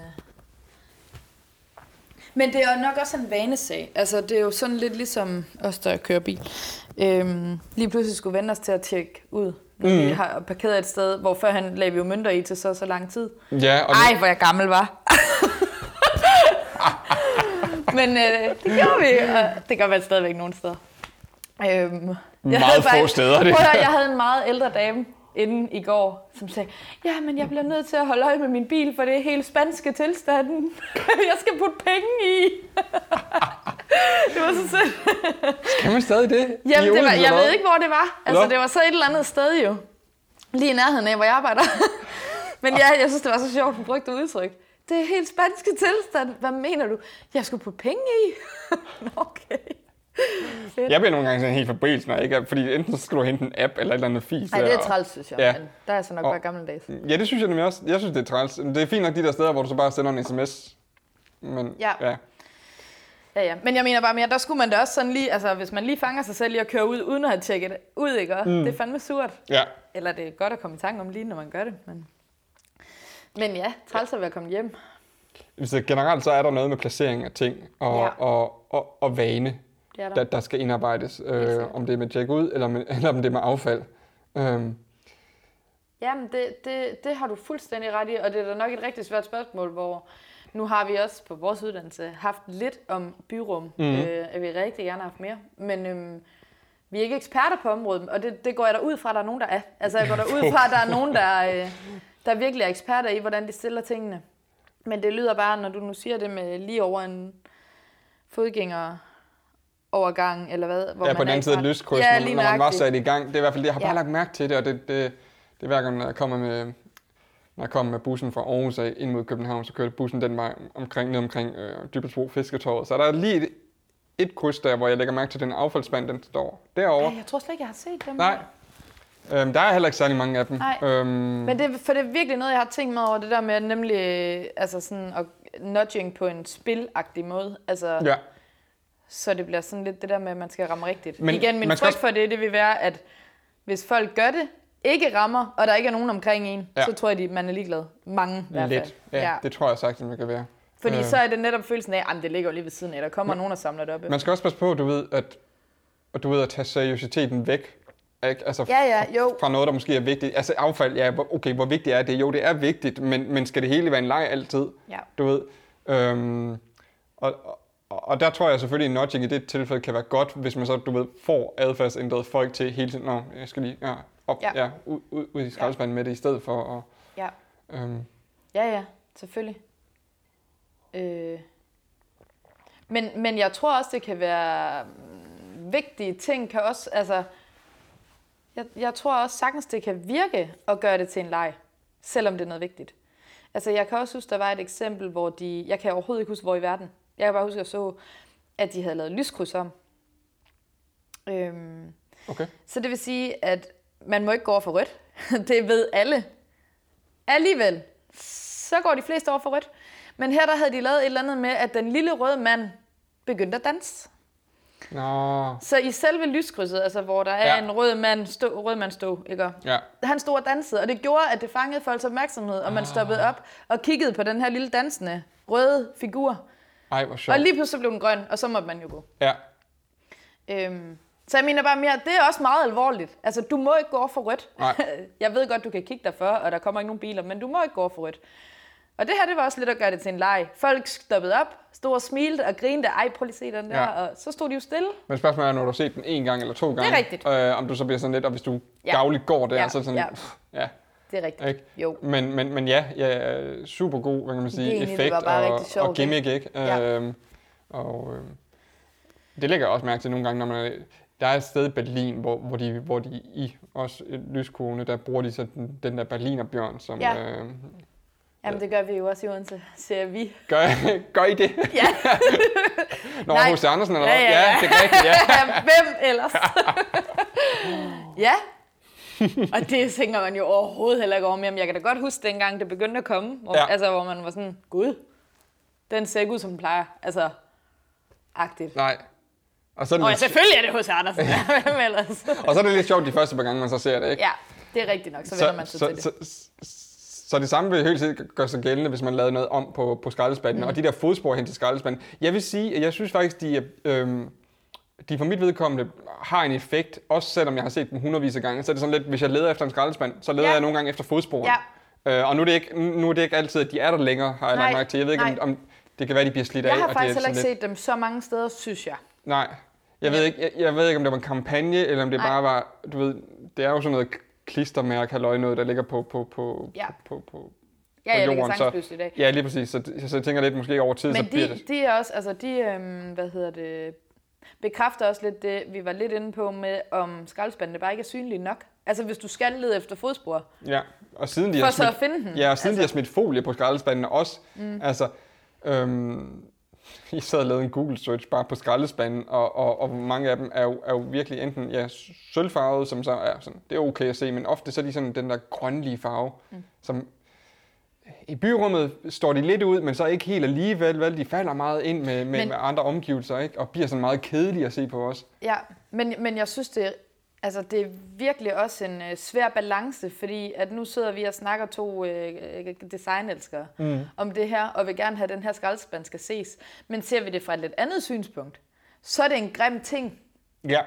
Men det er jo nok også en vanesag. Altså, det er jo sådan lidt ligesom os, der kører bil. Øhm, lige pludselig skulle vende os til at tjekke ud. Mm. Vi har parkeret et sted, hvor før han lagde vi jo mønter i til så så lang tid. Ja, og Ej, hvor jeg gammel var. Men øh, det gjorde vi, og det gør man stadigvæk nogle steder. Øhm, Meget havde få steder, det. Prøv at høre, jeg havde en meget ældre dame inden i går, som sagde, ja, men jeg bliver nødt til at holde øje med min bil, for det er helt spanske tilstanden. jeg skal putte penge i. det var så sødt. kan man stadig det? Jamen, det var, jeg ved ikke, hvor det var. Altså, Nå. det var så et eller andet sted jo. Lige i nærheden af, hvor jeg arbejder. Men ja, jeg synes, det var så sjovt, hun brugte udtryk. Det er helt spanske tilstand. Hvad mener du? Jeg skulle putte penge i. Okay. Jeg bliver nogle gange sådan helt forbrilsk, når jeg ikke er, fordi enten så skal du hente en app eller et eller andet fis. Nej, det er og- træls, synes jeg. Ja. Men der er så nok Og- bare gammeldags. Ja, det synes jeg nemlig også. Jeg synes, det er træls. Det er fint nok de der steder, hvor du så bare sender en sms. Men Ja. ja. Ja, ja. Men jeg mener bare mere, der skulle man da også sådan lige, altså hvis man lige fanger sig selv i at køre ud, uden at have tjekket ud, ikke? Mm. Det er fandme surt. ja. Eller det er godt at komme i tanke om lige, når man gør det. Men, men ja, træls at være kommet hjem. Så generelt så er der noget med placering af ting og, Ja. ja. og, og, og vane, Det er der. der, der skal indarbejdes. Øh, om det er med check ud, eller, med, eller om det er med affald. Øhm, Jamen, det, det, det har du fuldstændig ret i, og det er da nok et rigtig svært spørgsmål, hvor nu har vi også på vores uddannelse haft lidt om byrum, mm. øh, at vi rigtig gerne har haft mere, men øhm, vi er ikke eksperter på området, og det, det går jeg da ud fra, at der er nogen, der er. Altså, jeg går da ud fra, at der er nogen, der, øh, der virkelig er eksperter i, hvordan de stiller tingene. Men det lyder bare, når du nu siger det med lige over en fodgænger overgang, eller hvad? Hvor ja, man på den er anden i side af lystkryds, ja, når man var sat i gang. Det er i hvert fald det, jeg har bare Ja. lagt mærke til det, og det, det, det er hver gang, når jeg kommer med, når jeg kommer med bussen fra Aarhus af ind mod København, så kører bussen den vej omkring, ned omkring øh, Dybelsbro Fisketorvet. Så er der lige et, et kryds der, hvor jeg lægger mærke til den affaldsspand, den står derovre. Ej, jeg tror slet ikke, jeg har set dem. Nej, øhm, der er heller ikke særlig mange af dem. Nej. Øhm, Men det, for det er virkelig noget, jeg har tænkt mig over, det der med nemlig øh, altså sådan, at nudging på en spilagtig måde. Altså, ja. Så det bliver sådan lidt det der med, at man skal ramme rigtigt. Men Men Igen, min man frygt også- for det, det vil være, at hvis folk gør det, ikke rammer, og der ikke er nogen omkring en, Ja. så tror jeg, at man er ligeglad. Mange i hvert fald. Lidt. Ja, ja, det tror jeg sagtens, det kan være. Fordi Øh. så er det netop følelsen af, at det ligger jo lige ved siden af, der kommer nogen og samler det op. Man skal også passe på, du ved, at, at du ved at tage seriøsiteten væk. Ikke? Altså Ja, ja, fra- jo. Fra noget, der måske er vigtigt. Altså affald, ja, okay, hvor vigtigt er det? Jo, det er vigtigt, men, men skal det hele være en leg altid? Ja. Du ved. Øhm, og, og, der tror jeg selvfølgelig, at nudging i det tilfælde kan være godt, hvis man så, du ved, får adfærdsændret folk til hele tiden, Nå, jeg skal lige ja, op, ja. Ja. Ja, ud, ud, ud i skraldespanden med det, i stedet for at... Ja. Øhm, Ja, ja, selvfølgelig. Øh. Men, men jeg tror også, det kan være mm, vigtige ting, kan også, altså, jeg, jeg tror også sagtens, det kan virke at gøre det til en leg, selvom det er noget vigtigt. Altså, jeg kan også huske, der var et eksempel, hvor de, jeg kan overhovedet ikke huske, hvor i verden, jeg kan bare huske, at jeg så, at de havde lavet lyskryds om. Øhm, okay. så det vil sige, at man må ikke gå over for rødt. Det ved alle. Alligevel, så går de fleste over for rødt. Men her der havde de lavet et eller andet med, at den lille røde mand begyndte at danse. Nå, Så i selve lyskrydset, altså hvor der er Ja. en rød mand, stå, rød mand stå, ikke? ja. Han stod og dansede, og det gjorde, at det fangede folks opmærksomhed, og man stoppede op og kiggede på den her lille dansende røde figur. Ej, hvor sjovt. Og lige pludselig blev den grøn, og så måtte man jo gå. Ja, Øhm, så jeg mener bare mere, det er også meget alvorligt. Altså, du må ikke gå over for rødt. Nej. Jeg ved godt, du kan kigge dig for, og der kommer ikke nogen biler, men du må ikke gå over for rødt. Og det her, det var også lidt at gøre det til en leg. Folk stoppede op, stod og smilte og grinte. Ej, prøv lige se den der. Ja. Og så stod de jo stille. Men spørgsmålet er, når du har set den en gang eller to gange, rigtigt. Øh, om du så bliver sådan lidt, og hvis du Ja. dagligt går der, Ja, så er det sådan ja. pff, ja, Det er rigtigt. ikke? Jo. Men, men, men ja, ja, super god, hvad kan man sige, det effekt var bare og, sjovt, og gimmick, ikke? Ja. Øhm, og øhm, det lægger jeg også mærke til nogle gange, når man er- der er et sted i Berlin, hvor, hvor, de, hvor de i også et lyskone, der bruger de så den, den der berlinerbjørn, som Ja. øh, Jamen, det gør vi jo også i Odense, siger vi. gør, gør I det? Ja. Nå, Nej. hos Andersen eller Ja, hvad? ja, ja. det er rigtigt, ja. Hvem ellers? ja. Og det tænker man jo overhovedet heller ikke over. Men jeg kan da godt huske dengang, det begyndte at komme. Hvor, Ja. Altså, hvor man var sådan, gud, den ser ikke ud, som den plejer. Altså, agtigt. Nej. Og så, er det Og lidt, selvfølgelig er det hos Andersen. Hvem ellers? og så er det lidt sjovt de første par gange, man så ser det, ikke? Ja, det er rigtigt nok. Så vender man sig så, til det. så, så, så det samme vil helt sikkert gøre sig gældende, hvis man lavede noget om på, på skraldespanden. Mm. Og de der fodspor hen til skraldespanden. Jeg vil sige, at jeg synes faktisk, de er, øhm, de for mit vedkommende har en effekt, også selvom jeg har set dem hundredvis af gange. Så er det sådan lidt, hvis jeg leder efter en skraldespand, så leder Ja. jeg nogle gange efter fodsporen. Ja. Øh, og nu er, det ikke, nu er det ikke altid, at de er der længere, har jeg lagt mærke til. Jeg ved ikke, om, det kan være, de bliver slidt af. Jeg har faktisk er heller ikke sådan set dem så mange steder, synes jeg. Lidt, nej. Jeg ved, ikke, jeg, jeg ved ikke, om det var en kampagne, eller om det Nej. bare var, du ved, det er jo sådan noget klistermærke, halløj, noget, der ligger på, på, på, Ja. på, på, Ja, på jeg ligger jorden, så- i dag. Ja, lige præcis. Så, så jeg tænker lidt, måske over tid, Men så bliver de, det... de er også, altså de, øhm, hvad hedder det, bekræfter også lidt det, vi var lidt inde på med, om skraldespandene bare ikke er synlige nok. Altså hvis du skal lede efter fodspor, Ja, og siden de for har så at smidt, finde den. ja, og siden altså, de har altså, smidt folie på skraldespandene også, mm. altså, øhm, I sad og lavede en Google search bare på skraldespanden, og, og, og mange af dem er jo, er jo virkelig enten ja, sølvfarvede, som så er sådan, det er okay at se, men ofte så er de sådan den der grønlige farve, mm. som i byrummet står de lidt ud, men så ikke helt alligevel, vel? De falder meget ind med, med, Men- med andre omgivelser, ikke? Og bliver sådan meget kedelige at se på os. Ja, men, men jeg synes, det er, altså, det er virkelig også en øh, svær balance, fordi at nu sidder vi og snakker to øh, øh, designelskere mm. om det her, og vil gerne have, at den her skraldespand skal ses. Men ser vi det fra et lidt andet synspunkt, så er det en grim ting Ja.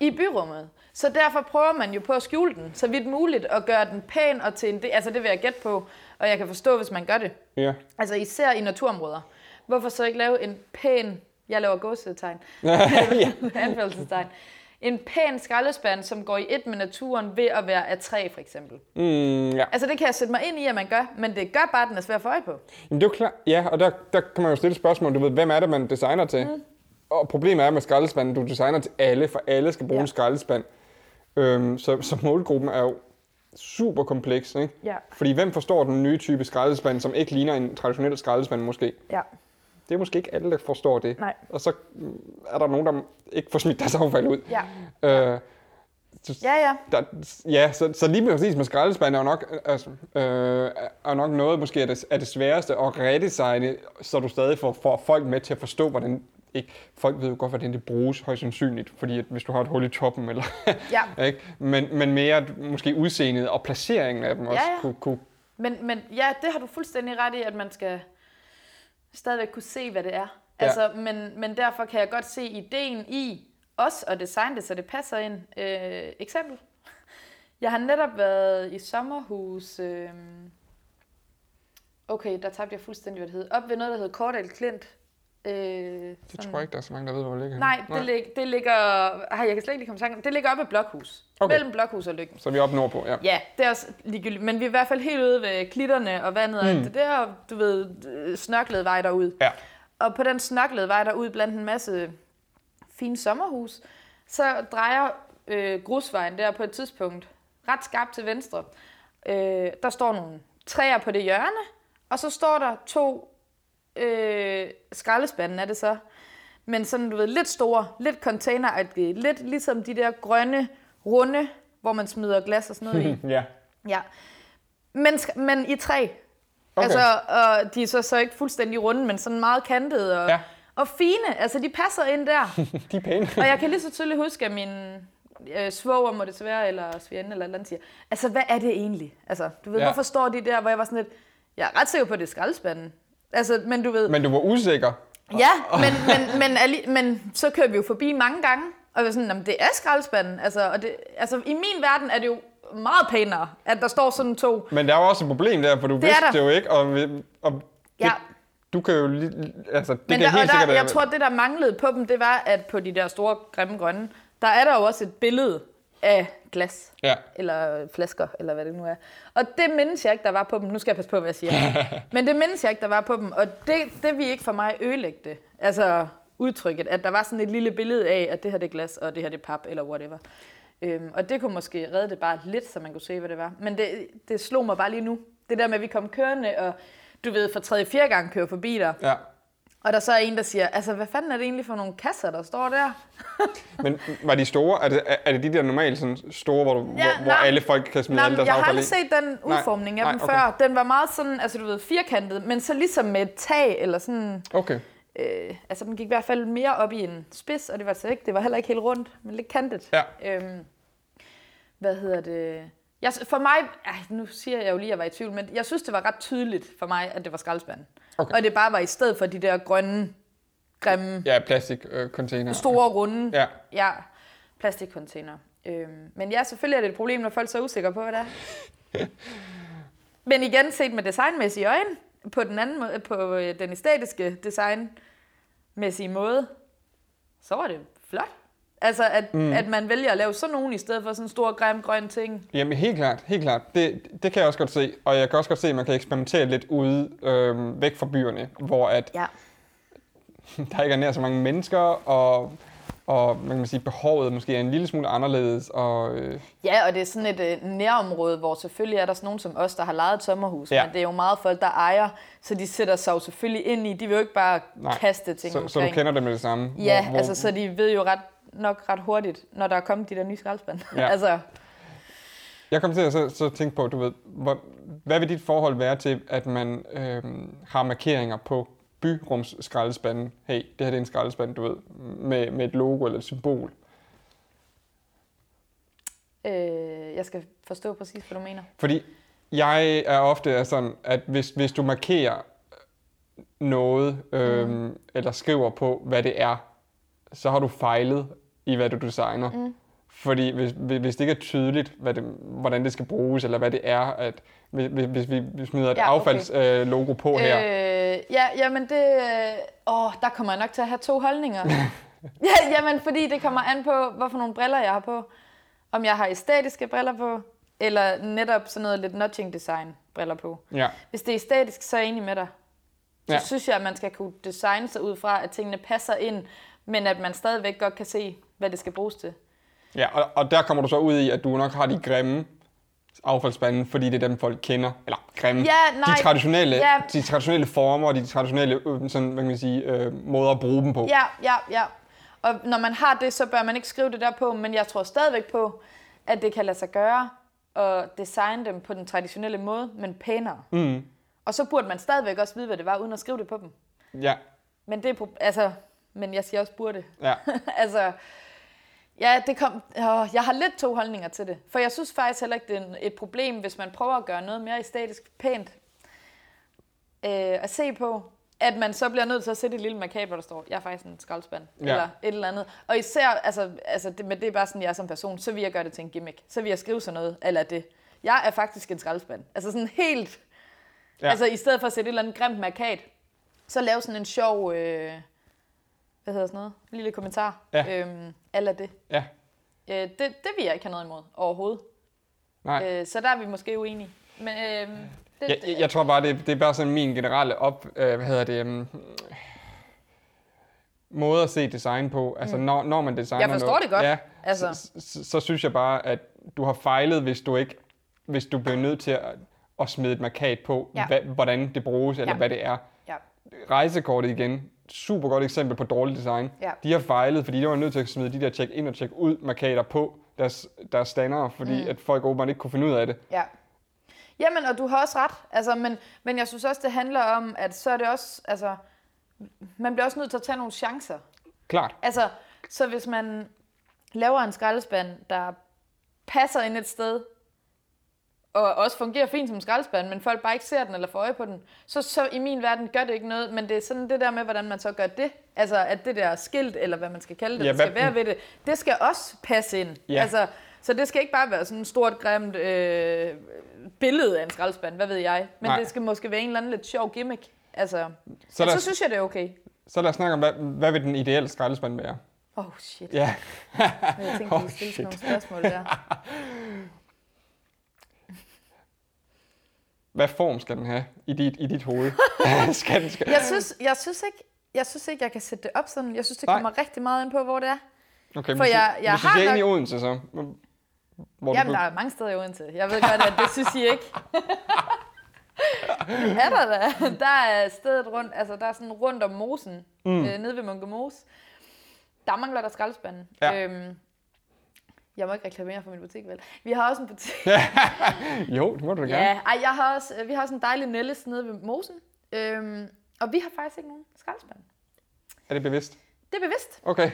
i byrummet. Så derfor prøver man jo på at skjule den, så vidt muligt, og gøre den pæn og til en del. Altså det vil jeg gætte på, og jeg kan forstå, hvis man gør det. Ja. Altså især i naturområder. Hvorfor så ikke lave en pæn, jeg laver gåsetegn, anførselstegn, en pæn skraldespand, som går i et med naturen ved at være af træ, for eksempel. Mm, ja. Altså det kan jeg sætte mig ind i, at man gør, men det gør bare, at den er svær at få øje på. Jamen, det er jo klart. Ja, og der, der kan man jo stille spørgsmål. Du ved, hvem er det, man designer til? Mm. Og problemet er med skraldespanden, du designer til alle, for alle skal bruge. Ja. en skraldespand. Øhm, så, så målgruppen er jo super kompleks, ikke? Ja. Fordi hvem forstår den nye type skraldespand, som ikke ligner en traditionel skraldespand måske? Ja. Det er måske ikke alle, der forstår det. Nej. Og så mm, er der nogen, der ikke får smidt deres affald ud. Ja. Øh, så, Ja, ja. der, ja, så, så lige præcis med skraldespand er jo nok, altså, øh, er nok noget måske er det, er det sværeste at redesigne, så du stadig får, får folk med til at forstå, hvordan ikke, folk ved jo godt, hvordan det bruges højst sandsynligt, fordi at hvis du har et hul i toppen, eller, Ja. ikke? Men, men mere måske udseendet og placeringen af dem også Ja, ja. Kunne, kunne, Men, men ja, det har du fuldstændig ret i, at man skal stadigvæk kunne se, hvad det er. Ja. Altså, men, men derfor kan jeg godt se ideen i os at designe det, så det passer ind. Øh, eksempel. Jeg har netop været i sommerhus. Øh, okay, der tabte jeg fuldstændig, hvad det hed. Op ved noget, der hedder Kordal Klint. Øh, det tror jeg ikke, der er så mange, der ved, hvor det ligger. Nej, det, lig, det ligger... Ej, jeg kan slet ikke komme tanke Det ligger oppe ved Blokhus. Okay. Mellem Blokhus og Lykken. Så er vi oppe nordpå, ja. Ja, det er også ligegyldigt. Men vi er i hvert fald helt ude ved klitterne og vandet og alt det der. og Du ved, snørklet vej derud. Ja. Og på den snørklede vej derud blandt en masse fine sommerhus, så drejer øh, grusvejen der på et tidspunkt ret skarpt til venstre. Øh, der står nogle træer på det hjørne, og så står der to øh, skraldespanden, er det så. Men sådan, du ved, lidt store, lidt containeragtige, lidt ligesom de der grønne, runde, hvor man smider glas og sådan noget i. ja. Ja. Men, men i træ. Okay. Altså, og de er så, så ikke fuldstændig runde, men sådan meget kantede og, Ja. og fine. Altså, de passer ind der. De er pæne. og jeg kan lige så tydeligt huske, at min øh, svoger må det være, eller svigerinde eller et eller andet siger, altså, hvad er det egentlig? Altså, du ved, ja. hvorfor står de der, hvor jeg var sådan lidt, jeg er ret sikker på, at det er skraldespanden. Altså, men du ved, Men du var usikker. Ja, men, men, men, alli- men så kører vi jo forbi mange gange, og jeg var sådan, "Nå, men det er skraldespanden. Altså, og det, altså, i min verden er det jo meget pænere, at der står sådan to. Men der er jo også et problem der, for du Det vidste det jo ikke, og, og det, Ja. du kan jo lige, altså det Men kan der, helt der, sikkert jeg tror, det der manglede på dem, det var, at på de der store grimme grønne, der er der jo også et billede af glas. Ja. Eller flasker, eller hvad det nu er. Og det mindes jeg ikke, der var på dem. Nu skal jeg passe på, hvad jeg siger. Men det mindes jeg ikke, der var på dem. Og det, det vil ikke for mig ødelægge det. Altså udtrykket, at der var sådan et lille billede af, at det her det er glas, og det her det er pap, eller whatever. Øhm, og det kunne måske redde det bare lidt, så man kunne se, hvad det var. Men det, det slog mig bare lige nu. Det der med, at vi kom kørende, og du ved, for tredje, fjerde gang kører forbi der. Ja. Og der så er en, der siger, altså hvad fanden er det egentlig for nogle kasser, der står der? Men var de store? Er det, er- det de der normalt sådan store, hvor, du, Ja, hvor, hvor nej. alle folk kan smide Nej, alle deres jeg har aldrig set den udformning af nej, dem okay. før. Den var meget sådan, altså du ved, firkantet, men så ligesom med et tag, eller sådan, Okay. øh, altså den gik i hvert fald mere op i en spids, og det var så ikke, det var heller ikke helt rundt, men lidt kantet. Ja. Øhm, hvad hedder det? Jeg, for mig, ej, nu siger jeg jo lige, at jeg var i tvivl, men jeg synes, det var ret tydeligt for mig, at det var skraldespanden. Okay. Og det bare var i stedet for de der grønne, grimme, Ja, plastikcontainer. store runde Ja. ja, plastikcontainer. Øhm, men ja, selvfølgelig er det et problem, når folk er så usikre på, hvad det er. men igen, set med designmæssige øjne, på den anden måde, på øh, den æstetiske designmæssige måde, så var det flot. Altså, at, mm. at man vælger at lave sådan nogen, i stedet for sådan en stor, grim, grøn ting. Jamen helt klart, helt klart. Det, det kan jeg også godt se. Og jeg kan også godt se, at man kan eksperimentere lidt ude øh, væk fra byerne, hvor at Ja. der ikke er nær så mange mennesker, og, og man kan sige, behovet måske er en lille smule anderledes. Og, øh, Ja, og det er sådan et øh, nærområde, hvor selvfølgelig er der sådan nogen som os, der har lejet et sommerhus, Ja. men det er jo meget folk, der ejer, så de sætter sig jo selvfølgelig ind i, de vil jo ikke bare Nej. kaste ting så, omkring. så du kender det med det samme. Ja, hvor, hvor, altså så de ved jo ret, nok ret hurtigt, når der er kommet de der nye skraldespand. Ja. Altså, Jeg kom til at så, så tænke på, du ved, hvor, hvad vil dit forhold være til, at man øh, har markeringer på byrumsskraldespanden? Hey, det her det er en skraldespand, du ved, med, med et logo eller et symbol. øh, jeg skal forstå præcis, hvad du mener. Fordi jeg er ofte sådan, at hvis, hvis du markerer noget, øhm, mm. eller skriver på, hvad det er, så har du fejlet i, hvad du designer. Mm. Fordi hvis, hvis det ikke er tydeligt, hvad det, hvordan det skal bruges, eller hvad det er, at hvis, hvis- vi smider et ja, okay. affaldslogo øh, logo på her, Øh, ja, jamen det... Øh, åh, der kommer jeg nok til at have to holdninger. ja, jamen, fordi det kommer an på, hvorfor nogle briller jeg har på. Om jeg har æstetiske briller på, eller netop sådan noget lidt notching design briller på. ja, Hvis det er æstetisk, så er jeg enig med dig. Så ja. synes jeg, at man skal kunne designe sig ud fra, at tingene passer ind, men at man stadigvæk godt kan se, hvad det skal bruges til. ja og, og der kommer du så ud i, at du nok har de grimme affaldsspande, fordi det er dem, folk kender. Eller grimme. Ja, nej. De traditionelle, Ja. de traditionelle former og de traditionelle øh, sådan, hvad kan man sige, øh, måder at bruge dem på. Ja, ja, ja. Og når man har det, så bør man ikke skrive det der på, men jeg tror stadigvæk på, at det kan lade sig gøre at designe dem på den traditionelle måde, men pænere. Mm. Og så burde man stadigvæk også vide, hvad det var, uden at skrive det på dem. Ja, Men det er, altså, men jeg siger også burde. ja. altså, ja, det kom, åh, jeg har lidt to holdninger til det. For jeg synes faktisk heller ikke, det er et problem, hvis man prøver at gøre noget mere æstetisk pænt øh, at se på, at man så bliver nødt til at sætte et lille markat, hvor der står, jeg er faktisk en skraldespand, Ja. eller et eller andet. Og især, altså, altså det, men det er bare sådan, jeg er som person, så vil jeg gøre det til en gimmick. Så vil jeg skrive sådan noget, eller det. Jeg er faktisk en skraldespand. Altså sådan helt, ja. altså i stedet for at sætte et eller andet grimt markat, så lave sådan en sjov, øh, hvad hedder sådan noget, lille kommentar, Ja. øhm, eller det. ja. Øh, det. Det vil jeg ikke have noget imod overhovedet. Nej. Øh, så der er vi måske uenige. Men øh, det, Jeg, jeg, jeg tror bare, det, det er bare sådan min generelle op, øh, hvad hedder det, um, måde at se design på. Altså, når, når man designer Mm. Jeg forstår noget, det godt. Ja, Altså. så, så, så, synes jeg bare, at du har fejlet, hvis du ikke, hvis du bliver nødt til at, at smide et markat på, Ja. hvad, hvordan det bruges, eller Ja. hvad det er. ja. Rejsekortet igen, super godt eksempel på dårligt design. Ja. De har fejlet, fordi de var nødt til at smide de der check-in og check-ud markader på deres, deres standere, fordi mm. at folk åbenbart ikke kunne finde ud af det. Ja. Jamen, og du har også ret. Altså, men, men jeg synes også, det handler om, at så er det også, altså, man bliver også nødt til at tage nogle chancer. Klart. Altså, så hvis man laver en skraldespand, der passer ind et sted, og også fungerer fint som skraldespand, men folk bare ikke ser den eller får øje på den, så, så i min verden gør det ikke noget, men det er sådan det der med, hvordan man så gør det. Altså, at det der skilt, eller hvad man skal kalde det, Ja, ja, der skal være ved det, det skal også passe ind. Ja. Altså, Så det skal ikke bare være sådan et stort, grimt øh, billede af en skraldespand, hvad ved jeg. Men Nej. det skal måske være en eller anden lidt sjov gimmick. Altså, Så så, lad så os- synes jeg, det er okay. Så lad os snakke om, hvad, hvad vil den ideelle skraldespand være? Oh shit. Ja, Jeg tænkte, Oh, vi stille nogle spørgsmål der. hvad form skal den have i dit, i dit hoved? skal den, skal... Jeg synes, jeg synes ikke, jeg synes ikke, jeg kan sætte det op sådan. Jeg synes, det Nej. kommer rigtig meget ind på, hvor det er. Okay, for jeg- jeg I har siger nok- i Odense, så... Hvor Jamen, du, der er mange steder i Odense. Jeg ved godt, at det synes I ikke. er der da? Der er stedet rundt, altså der er sådan rundt om mosen, mm. øh, nede ved Munke Mose. Der mangler der skraldespanden. Ja. Øhm, jeg må ikke reklamere for min butik, vel? Vi har også en butik. jo, det må du da gerne. ja, ej, jeg har også, vi har også en dejlig Nelles nede ved mosen. Øhm, og vi har faktisk ikke nogen skraldespand. Er det bevidst? Det er bevidst. Okay.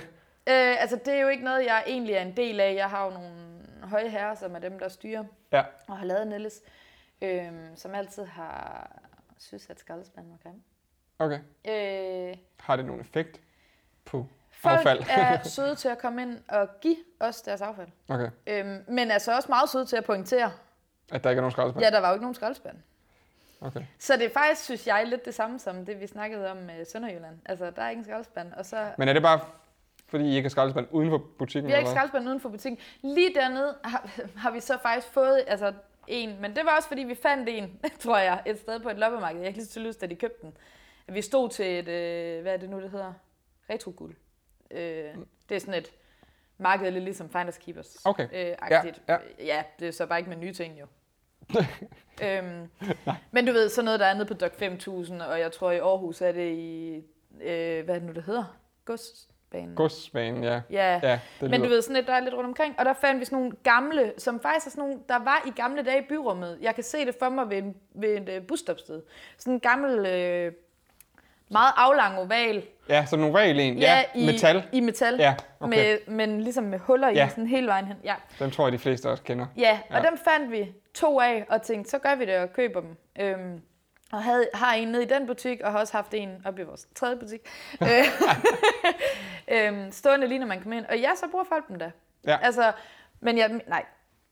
Øh, altså, det er jo ikke noget, jeg egentlig er en del af. Jeg har jo nogle høje herrer, som er dem, der styrer Ja. og har lavet Nelles, øhm, som altid har synes, at skraldespanden var grim. Okay. Øh, Har det nogen effekt på folk affald? er søde til at komme ind og give os deres affald. okay. Øhm, men altså også meget søde til at pointere, At der ikke er nogen skraldespand? ja, der var jo ikke nogen skraldespand. Okay. Så det er faktisk, synes jeg, lidt det samme som det, vi snakkede om med Sønderjylland. Altså, der er ikke en skraldespand, og så... Men er det bare, fordi I ikke har skraldespand uden for butikken? Vi har ikke skraldespand uden for butikken. Lige dernede har, har vi så faktisk fået altså, en, men det var også fordi, vi fandt en, tror jeg, et sted på et loppemarked. Jeg kan lige så lyst, da de købte den. Vi stod til et, øh, hvad er det nu, det hedder? Retroguld. Øh, det er sådan et marked lidt ligesom Finders Keepers. Okay. Øh, agtigt. Ja, ja. ja, det er så bare ikke med nye ting jo. øhm, men du ved, sådan noget, der er nede på Dok 5000, og jeg tror i Aarhus er det i, øh, hvad er det nu, det hedder? Godsbanen. Godsbanen, ja. Ja, Ja, det men du ved, sådan lidt, der er lidt rundt omkring. Og der fandt vi sådan nogle gamle, som faktisk er sådan nogle, der var i gamle dage i byrummet. Jeg kan se det for mig ved, en, ved et uh, busstopsted. Sådan en gammel, øh, meget aflang oval. Ja, så nogle regel en. Ja, i, metal. I metal. Ja, okay. med, men ligesom med huller Ja. i, sådan hele vejen hen. Ja, Dem tror jeg, de fleste også kender. ja og Ja. dem fandt vi to af, og tænkte, så gør vi det og køber dem. Øhm, og havde, har en nede i den butik, og har også haft en oppe i vores tredje butik. Øh, øhm, stående lige når man kommer ind. Og ja, så bruger folk dem da. Ja. Altså, men jeg, nej,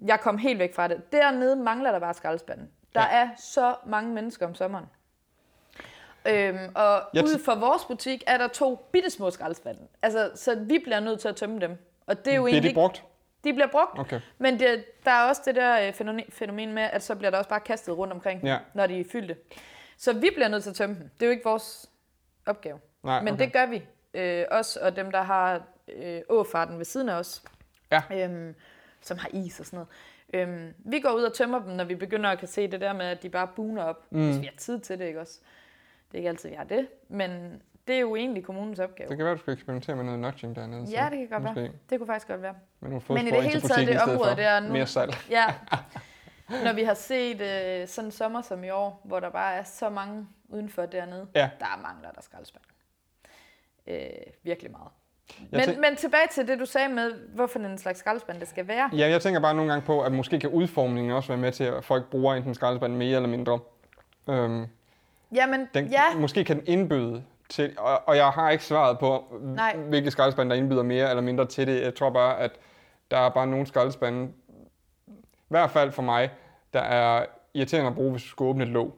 jeg kom helt væk fra det. Dernede mangler der bare skraldespanden. Der Ja. ja. er så mange mennesker om sommeren. Øhm, og Jeg ude for vores butik er der to bitte små skraldespande. Altså, så vi bliver nødt til at tømme dem. Og det er jo Bliver egentlig de ikke- brugt? de bliver brugt. Okay. Men det, der er også det der øh, fænomen, fænomen med, at så bliver der også bare kastet rundt omkring, Ja. når de er fyldte. Så vi bliver nødt til at tømme dem. Det er jo ikke vores opgave. Nej, Men okay. det gør vi. Øh, os og dem, der har øh, åfarten ved siden af os. Ja. Øhm, som har is og sådan noget. Øhm, vi går ud og tømmer dem, når vi begynder at kan se det der med, at de bare buner op. Mm. Hvis vi har tid til det, ikke også? Det er ikke altid, vi har det. Men det er jo egentlig kommunens opgave. Det kan være, du skal eksperimentere med noget nudging dernede. så Ja, det kan godt måske være. Det kunne faktisk godt være. Nogle Men i det hele taget, det område der nu- mere salg. Ja. Når vi har set øh, sådan en sommer som i år, hvor der bare er så mange udenfor dernede, Ja. der mangler der skraldespand. Øh, virkelig meget. Jeg Men, men tilbage til det, du sagde med, hvorfor en slags skraldespand det skal være. Ja, jeg tænker bare nogle gange på, at måske kan udformningen også være med til, at folk bruger enten skraldespand mere eller mindre. Øhm, Jamen, den, ja, Måske kan den indbyde til, og, og jeg har ikke svaret på, Nej. hvilke skraldespande, der indbyder mere eller mindre til det. Jeg tror bare, at der er bare nogle skraldespande, i hvert fald for mig, der er irriterende at bruge, hvis du skal åbne et låg.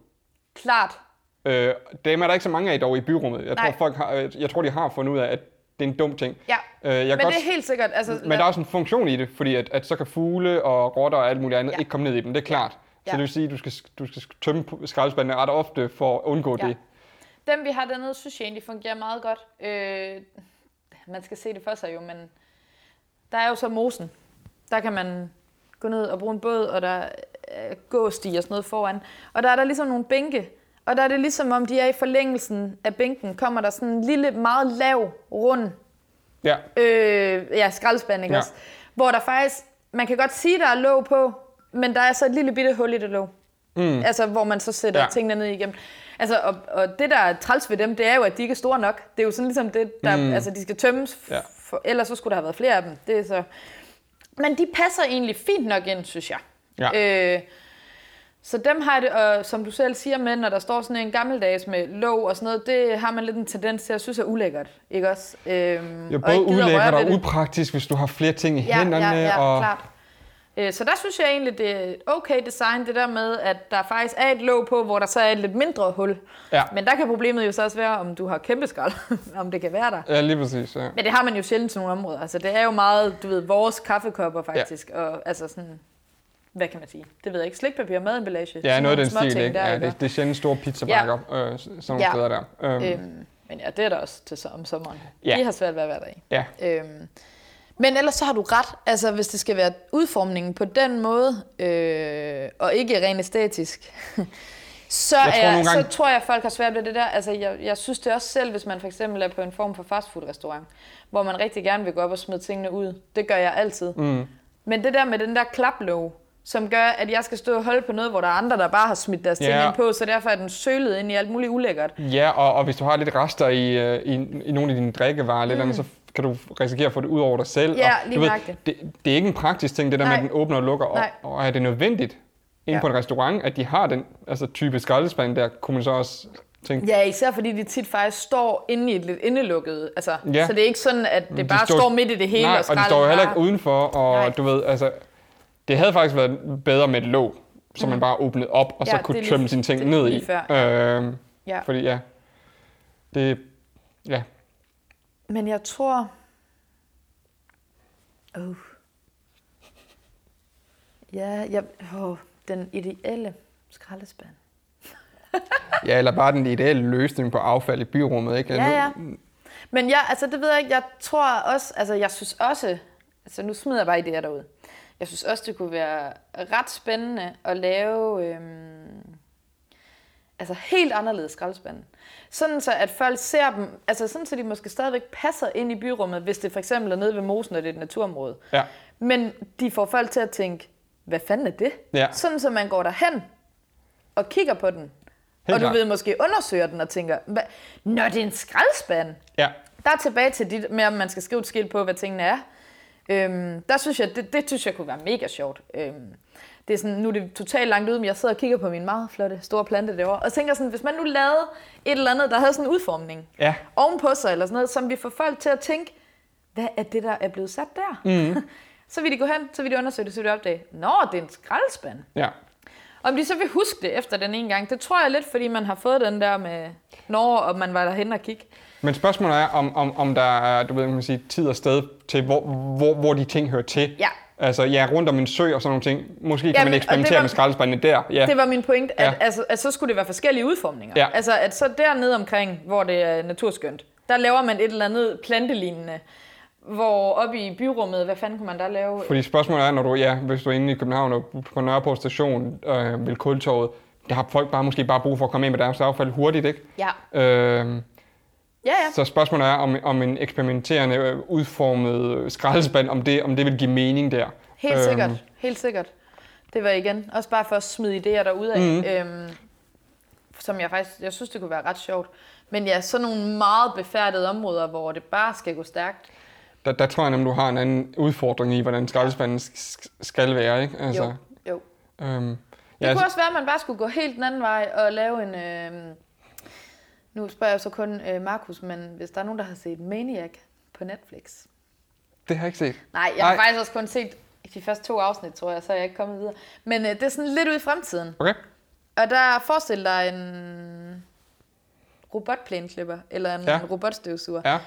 klart. Øh, dem er der ikke så mange af dog i byrummet. Jeg tror, Nej. folk har, øh, jeg tror, de har fundet ud af, at det er en dum ting. Ja, Øh, jeg men godt, det er helt sikkert. Altså, men der er også en funktion i det, fordi at, at så kan fugle og rotter og alt muligt andet ja. ikke komme ned i dem. Det er klart. Ja. Så det vil sige, at du skal, du skal tømme skraldespandene ret ofte for at undgå Ja. det. Dem, vi har dernede, synes jeg egentlig fungerer meget godt. Øh, man skal se det for sig jo, men der er jo så mosen. Der kan man gå ned og bruge en båd, og der er gåsti og sådan noget foran. Og der er der ligesom nogle bænke, og der er det ligesom om, de er i forlængelsen af bænken, kommer der sådan en lille, meget lav, rund Ja, øh, ja, skraldespand, ikke Ja. ja. også? Hvor der faktisk, man kan godt sige, der er låg på, men der er så et lille bitte hul i det låg. Mm. Altså, hvor man så sætter Ja. tingene ned igennem. Altså, og, og det, der er træls ved dem, det er jo, at de ikke er store nok. Det er jo sådan ligesom det, der, mm. altså, de skal tømmes, Ja. for, ellers så skulle der have været flere af dem. Det er så... Men de passer egentlig fint nok ind, synes jeg. Ja. Øh, så dem har det, og som du selv siger med, når der står sådan en gammeldags med låg og sådan noget, det har man lidt en tendens til at synes er ulækkert, ikke også? Øhm, ja og både røre ulækkert og upraktisk, hvis du har flere ting i Ja, hænderne. ja, ja, og, klart. Øh, Så der synes jeg egentlig, det er okay design, det der med, at der faktisk er et låg på, hvor der så er et lidt mindre hul. Ja. Men der kan problemet jo så også være, om du har kæmpe skrald, om det kan være der. Ja, lige præcis. Ja. Men det har man jo sjældent til nogle områder. Altså, det er jo meget, du ved, vores kaffekopper faktisk. Ja. Og altså sådan, hvad kan man sige? Det ved jeg ikke. Slikpapir, mademballage. Ja, noget af den stil, ikke? Der, Ja, det, det er sjældent store pizzabakker, ja. øh, sådan nogle Ja. steder der. Øhm, Øhm, men ja, det er der også til om sommeren. Ja. De har svært ved at være der i. Ja, Øhm, men ellers så har du ret. Altså, hvis det skal være udformningen på den måde, øh, og ikke rent æstetisk, så, Jeg tror er, gange- så tror jeg, at folk har svært ved det der. Altså, jeg, jeg synes det også selv, hvis man for eksempel er på en form for fastfood-restaurant, hvor man rigtig gerne vil gå op og smide tingene ud. Det gør jeg altid. mm, Men det der med den der klaplåg, som gør, at jeg skal stå og holde på noget, hvor der er andre, der bare har smidt deres ting Ja. ind på, så derfor er den sølet ind i alt muligt ulækkert. ja og, og hvis du har lidt rester i, øh, i, i nogle af dine drikkevarer, eller andet, så kan du risikere at få det ud over dig selv. Mm. Ja, og, du ved, det, det er ikke en praktisk ting, det der Nej. med, at den åbner og lukker. Og, Nej. og er det nødvendigt inde Ja. på en restaurant, at de har den altså, type skraldespand der, kunne man så også tænke, Ja, især fordi de tit faktisk står inde i et lidt indelukket. Altså, Ja. Så det er ikke sådan, at det de bare står- står midt i det hele Nej, og og de står jo heller ikke udenfor, og Nej. du ved, altså, det havde faktisk været bedre med et låg, så man bare åbnede op, og så Mm. Ja, kunne det er lige- tømme sine ting ned i. før, Øhm, Ja. Fordi ja, det, ja, Men jeg tror... Uh. Ja, jeg... Oh, den ideelle skraldespand. ja, eller bare den ideelle løsning på affald i byrummet, ikke? Ja, ja. Men jeg, altså det ved jeg ikke, jeg tror også, altså jeg synes også, altså nu smider jeg bare idéer derud. Jeg synes også, det kunne være ret spændende at lave øhm, altså helt anderledes skraldespande. Sådan så, at folk ser dem, altså sådan så de måske stadigvæk passer ind i byrummet, hvis det for eksempel er nede ved mosen, og det er et naturområde. Ja. Men de får folk til at tænke, hvad fanden er det? Ja. Sådan så man går derhen og kigger på den. Helt og du klart. ved måske undersøger den og tænker, hvad? Nå, det er en skraldespand. Ja, Der er tilbage til dit med, om man skal skrive et skilt på, hvad tingene er. Øhm, der synes jeg, det, det synes jeg kunne være mega sjovt. Øhm, det er sådan, nu er det totalt langt ude, men jeg sidder og kigger på min meget flotte store plante derovre, og tænker sådan, hvis man nu lavede et eller andet, der havde sådan en udformning ja, ovenpå sig, eller sådan noget, som vi får folk til at tænke, hvad er det, der er blevet sat der? Mm. så vil de gå hen, så vil de undersøge det, så vil de opdage, nå, det er en skraldespand. ja. Om de så vil huske det efter den ene gang, det tror jeg lidt, fordi man har fået den der med Norge, og man var derhen og kigge. Men spørgsmålet er, om, om, om der er, du ved, man kan sige, tid og sted til, hvor, hvor, hvor de ting hører til. Ja. Altså, ja, rundt om en sø og sådan nogle ting. Måske kan Jamen, man og eksperimentere var- med skraldespandene der. Ja. Det var min point, at, ja. altså, at så skulle det være forskellige udformninger. Ja. Altså at så dernede omkring, hvor det er naturskønt, der laver man et eller andet plantelignende, hvor oppe i byrummet, hvad fanden kunne man der lave? Fordi spørgsmålet er, når du, ja, hvis du er inde i København og på Nørreport station øh, ved Kultorvet, der har folk bare måske bare brug for at komme ind med deres affald hurtigt, ikke? Ja, Øh, ja, ja. så spørgsmålet er, om, om en eksperimenterende øh, udformet øh, skraldespand, om det, om det vil give mening der. Helt Øhm, sikkert, helt sikkert. Det var igen, også bare for at smide idéer derudad, mm. øhm, som jeg faktisk, jeg synes, det kunne være ret sjovt. Men ja, sådan nogle meget befærdede områder, hvor det bare skal gå stærkt. Der, der tror jeg nemlig, du har en anden udfordring i, hvordan skraldespanden sk- skal være, ikke? Altså, Jo, jo. Øhm, Det ja, kunne altså, også være, at man bare skulle gå helt den anden vej og lave en... Øh, nu spørger jeg så kun øh, Markus, men hvis der er nogen, der har set Maniac på Netflix. det har jeg ikke set. Nej, jeg har Nej. faktisk også kun set de første to afsnit, tror jeg, så er jeg ikke kommet videre. Men øh, det er sådan lidt ude i fremtiden. Okay. Og der forestil dig en robotplæneklipper, eller en Ja. robotstøvsuger. Ja.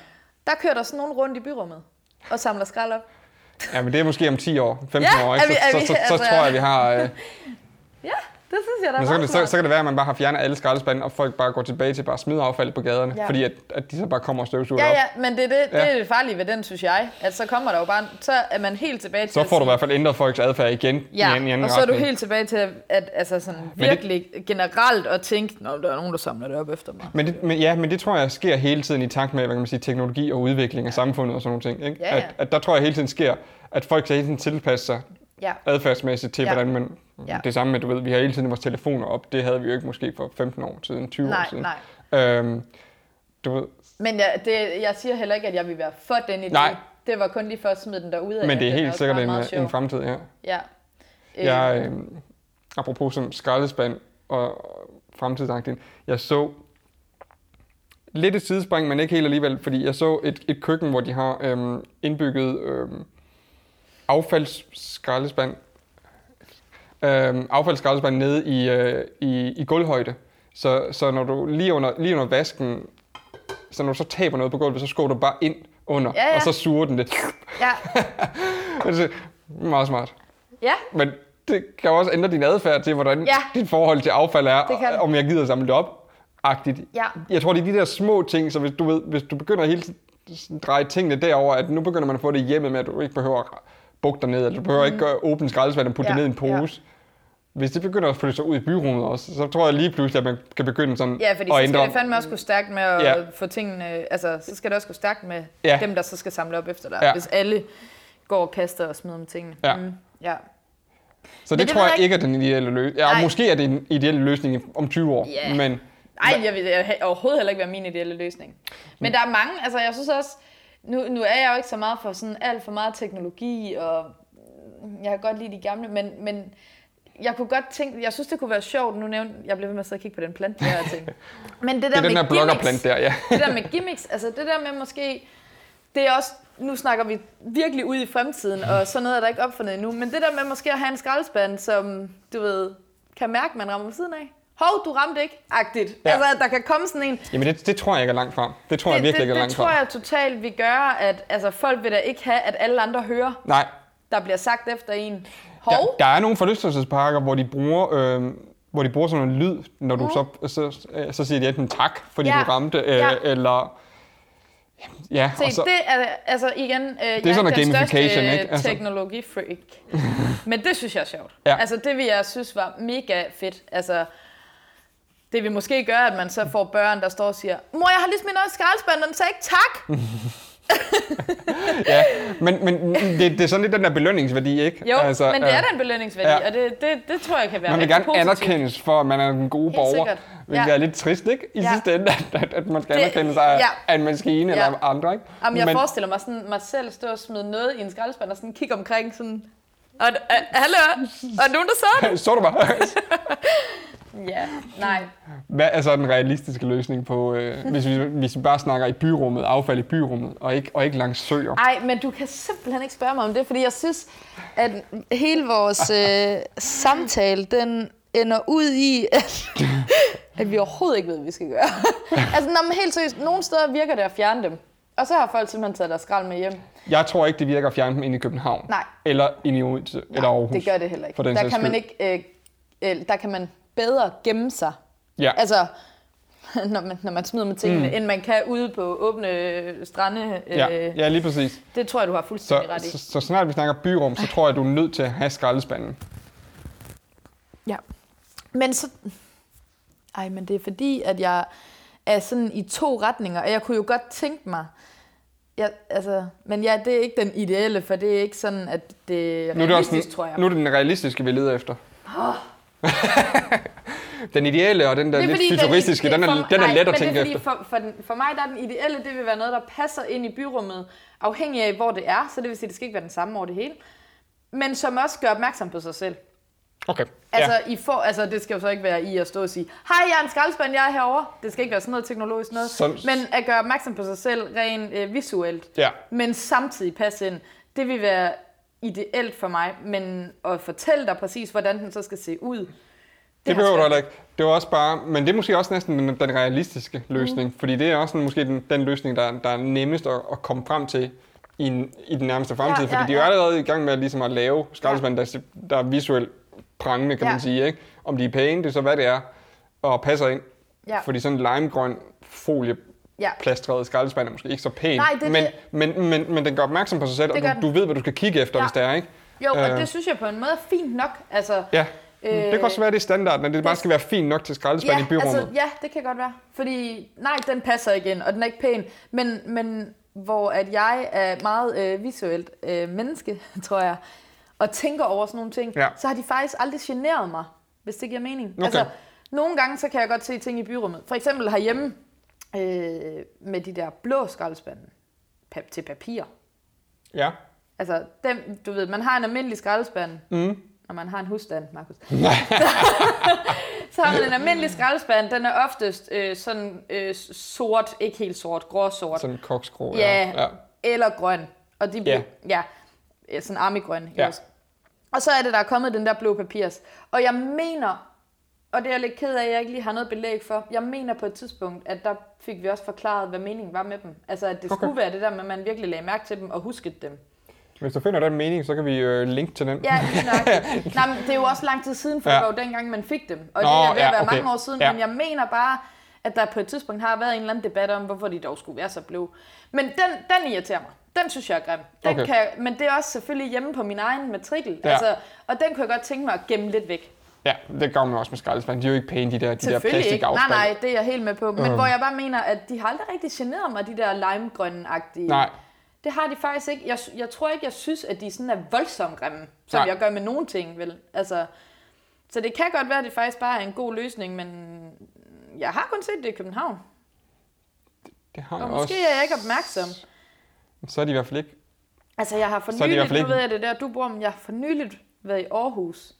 Der kører der sådan nogen rundt i byrummet og samler skrald op. ja, men det er måske om 10 år, 15 Ja, år, ikke? er vi- Så, er så, vi- så, så altså- tror jeg, vi har... Øh, Ja, det synes jeg, der men så kan, det, så, så kan det være, at man bare har fjernet alle skraldespande, og folk bare går tilbage til bare at smide affaldet på gaderne, Ja. fordi at, at de så bare kommer og støvsuger Ja, op. ja, men det er det, det, Ja. er det farlige ved den, synes jeg. At så kommer der jo bare, så er man helt tilbage til Så får du i hvert fald ændret folks adfærd igen Ja, i en, i og så er du helt tilbage til at, at altså sådan det- virkelig det... generelt at tænke, Nå, der er nogen, der samler det op efter mig. Men, det, men, ja, men det tror jeg sker hele tiden i takt med hvad kan man sige, teknologi og udvikling af samfundet og sådan nogle ting. Ikke? Ja, ja. At, at der tror jeg hele tiden sker, at folk skal hele tiden tilpasse sig Ja, adfærdsmæssigt til, Ja. hvordan man... Ja. Det samme med, du ved, vi har hele tiden vores telefoner op. Det havde vi jo ikke måske for 15 år siden, 20 år nej, siden. nej. Øhm, du ved, Men jeg, det, jeg siger heller ikke, at jeg vil være for den idé. Nej. Det var kun lige for at smide den derude af. men det er helt sikkert en, meget en fremtid, ja. Ja. Jeg, Øh, øh, apropos som skraldespand og fremtidsagtigt, jeg så lidt et sidespring, men ikke helt alligevel, fordi jeg så et, et køkken, hvor de har øhm, indbygget øhm, affaldsskraldespand øh, affaldsskraldespanden nede i, øh, i, i gulvhøjde. Så, så når du lige under, lige under vasken, så når du så taber noget på gulvet, så skubber du bare ind under, Ja, ja. og så suger den det. Ja, Altså, meget smart. ja. Men det kan jo også ændre din adfærd til, hvordan Ja. dit forhold til affald er, Det det. om jeg gider samle det op. Agtigt. Ja. Jeg tror, det er de der små ting, så hvis du, ved, hvis du begynder hele tiden at dreje tingene derover, at nu begynder man at få det hjemme med, at du ikke behøver at bukke dig ned, eller du behøver ikke at åbne skraldespanden og putte Ja, det ned i en pose. Hvis det begynder at flytte sig ud i byrummet også, så tror jeg lige pludselig, at man kan begynde sådan Ja, fordi at så ændre. skal det fandme også gå stærkt med at Ja. få tingene... Altså, så skal det også gå stærkt med Ja. dem, der så skal samle op efter dig. Ja. Hvis alle går og kaster og smider om tingene. Ja. Mm, ja. Så det, det tror jeg ikke er den ideelle løsning. Ja, Nej. måske er det en ideel løsning om 20 år, Ja. men Nej, jeg vil overhovedet heller ikke være min ideelle løsning. Men der er mange, altså jeg synes også, nu, nu er jeg jo ikke så meget for sådan alt for meget teknologi, og jeg kan godt lide de gamle, men, men jeg kunne godt tænke, jeg synes det kunne være sjovt, nu nævnte, jeg blev ved med at sidde og kigge på den plante, der og tænke. Men det der det er den med der bloggerplant der, ja. det der med gimmicks, altså det der med måske, det er også, nu snakker vi virkelig ud i fremtiden, og sådan noget er der ikke opfundet endnu, men det der med måske at have en skraldespand, som du ved, kan mærke, man rammer ved siden af. Hov, du ramte ikke, agtigt. Ja. Altså, at der kan komme sådan en, Jamen det, det tror jeg ikke er langt frem. Det tror jeg det, virkelig det, ikke er det langt tror frem. jeg totalt vil gøre, at altså, folk vil da ikke have, at alle andre hører, Nej, der bliver sagt efter en. der, Hov, der er nogle forlystelsesparker, hvor de bruger... Øh, hvor de bruger sådan noget lyd, når du så, så, øh, så siger de enten tak, fordi Ja. du ramte, øh, Ja. eller... Ja, Se, og så, det er altså igen, øh, det er sådan noget den største ikke? Altså. teknologifreak. Men det synes jeg er sjovt. Ja. Altså det vil jeg synes var mega fedt. Altså det vil måske gøre, at man så får børn, der står og siger, mor, jeg har lige smidt noget i skraldespanden, og den sagde ikke tak. ja, men, men det, det er sådan lidt den der belønningsværdi, ikke? Jo, altså, men det er da en belønningsværdi, ja. og det, det, det tror jeg kan være Man vil gerne positivt. anerkendes for, at man er en god borger. sikkert. Hvilket Ja. er lidt trist, ikke? I Ja. sidste ende, at, at, at man skal Det- anerkende sig ja. af en maskine Ja. eller andre, ikke? Jamen, jeg Men- forestiller mig sådan, mig selv stå og smide noget i en skraldespand og sådan kigge omkring sådan, og, uh, hallo, og nogen, der så det? Så du bare. Ja, nej. Hvad er så den realistiske løsning på, øh, hvis, vi, hvis vi bare snakker i byrummet, affald i byrummet, og ikke, og ikke langs søer? Ej, men du kan simpelthen ikke spørge mig om det, fordi jeg synes, at hele vores øh, samtale, den ender ud i, at, at vi overhovedet ikke ved, hvad vi skal gøre. altså, når man helt seriøst, nogle steder virker det at fjerne dem. Og så har folk simpelthen taget deres skrald med hjem. Jeg tror ikke, det virker at fjerne dem ind i København. Nej. Eller ind i Odense, eller Aarhus. det gør det heller ikke. Der kan, man ikke øh, øh, der kan man bedre gemme sig. Ja. Altså, når man, når man smider med tingene, mm. end man kan ude på åbne øh, strande. Øh, Ja, ja, lige præcis. Det tror jeg, du har Så, fuldstændig ret i. så, så snart vi snakker byrum, så tror jeg, du er nødt til at have skraldespanden. Ja. Men så... Ej, men det er fordi, at jeg er sådan i to retninger, og jeg kunne jo godt tænke mig... Jeg, altså, men ja, det er ikke den ideelle, for det er ikke sådan, at det er Nu er det, også realistisk, den, tror jeg. nu er det den realistiske, vi leder efter. den ideelle og den der er lidt den- futuristiske, den, det er, for- den er nej, let at tænke det er fordi, efter. For, for, den, for mig der er den ideelle, det vil være noget, der passer ind i byrummet, afhængig af, hvor det er. Så det vil sige, det skal ikke være den samme over det hele. Men som også gør opmærksom på sig selv. Okay, Altså, ja. I får, altså, det skal jo så ikke være i at stå og sige, hej, jeg er en skraldespand, jeg er herovre. Det skal ikke være sådan noget teknologisk noget. Sådan- Men at gøre opmærksom på sig selv rent øh, visuelt. ja. Men samtidig passe ind. Det vil være ideelt for mig. Men at fortælle dig præcis, hvordan den så skal se ud. Det, har behøver du ikke. Det var også bare, men det er måske også næsten den, den realistiske løsning, mm. fordi det er også måske den, den løsning, der, der er nemmest at, at komme frem til i, en, i den nærmeste fremtid, Ja, fordi ja, de er ja. allerede i gang med ligesom at lave skraldespande, der, der er visuelt prangende, kan Ja. man sige. Ikke? Om de er pæne, det er så hvad det er, og passer ind. Ja. Fordi sådan en limegrøn folie Ja. plastret skraldespand er måske ikke så pæn, Nej, det men, det. Men, men, men den gør opmærksom på sig selv, Det og du, du ved, hvad du skal kigge efter, Ja. hvis det er, ikke? Jo, og Øh. det synes jeg på en måde er fint nok. Altså, Ja, øh, det kan også være, det er standard, at det bare skal være fint nok til skraldespand i byrummet. Altså, ja, det kan godt være. Fordi, nej, den passer ikke ind, og den er ikke pæn. Men, men hvor at jeg er meget øh, visuelt øh, menneske, tror jeg, og tænker over sådan nogle ting, Ja. så har de faktisk aldrig generet mig, hvis det giver mening. Okay. Altså, nogle gange, så kan jeg godt se ting i byrummet. For eksempel herhjemme, øh, med de der blå skraldespande pa- til papir. Ja. Altså, dem, du ved, man har en almindelig skraldespand, Mm. når man har en husstand, Markus. så har man en almindelig skraldespand, den er oftest øh, sådan øh, sort, ikke helt sort, gråsort, Sådan koksgrå. Ja. ja. eller grøn. Og de bliver, Ja. ja, sådan armigrøn. Ja. Ja. Og så er det, der er kommet den der blå papirs. Og jeg mener, og det er jeg lidt ked af, at jeg ikke lige har noget belæg for, jeg mener på et tidspunkt, at der fik vi også forklaret, hvad meningen var med dem. Altså, at det Okay. skulle være det der med, at man virkelig lagde mærke til dem og huskede dem. Hvis du finder den mening, så kan vi øh, linke til den. Ja, lige nok. Nej, men det er jo også lang tid siden, for Ja. det var jo dengang, man fik dem. Og Nå, det er ved at ja, være okay. mange år siden, Ja. men jeg mener bare, at der på et tidspunkt har været en eller anden debat om, hvorfor de dog skulle være så blå. Men den, den irriterer mig. Den synes jeg er grim. Den Okay. kan, men det er også selvfølgelig hjemme på min egen matrikel. Ja. Altså, og den kunne jeg godt tænke mig at gemme lidt væk. Ja, det gør man også med skraldespand. De er jo ikke pæne, de der, de der ikke. Nej, plastikaffald. nej, det er jeg helt med på. Men Øhm. hvor jeg bare mener, at de har aldrig rigtig generet mig, de der limegrønne-agtige. Nej, Det har de faktisk ikke. Jeg, jeg tror ikke, jeg synes, at de sådan er voldsomt grimme, som Nej. jeg gør med nogle ting, vel? Altså, så det kan godt være, at det faktisk bare er en god løsning, men jeg har kun set det i København. det har Og jeg måske også. er jeg ikke opmærksom. Så er de i hvert fald ikke. Altså, jeg har for nyligt, nu ikke- ved jeg det der, du bor, men jeg har for nyligt været i Aarhus.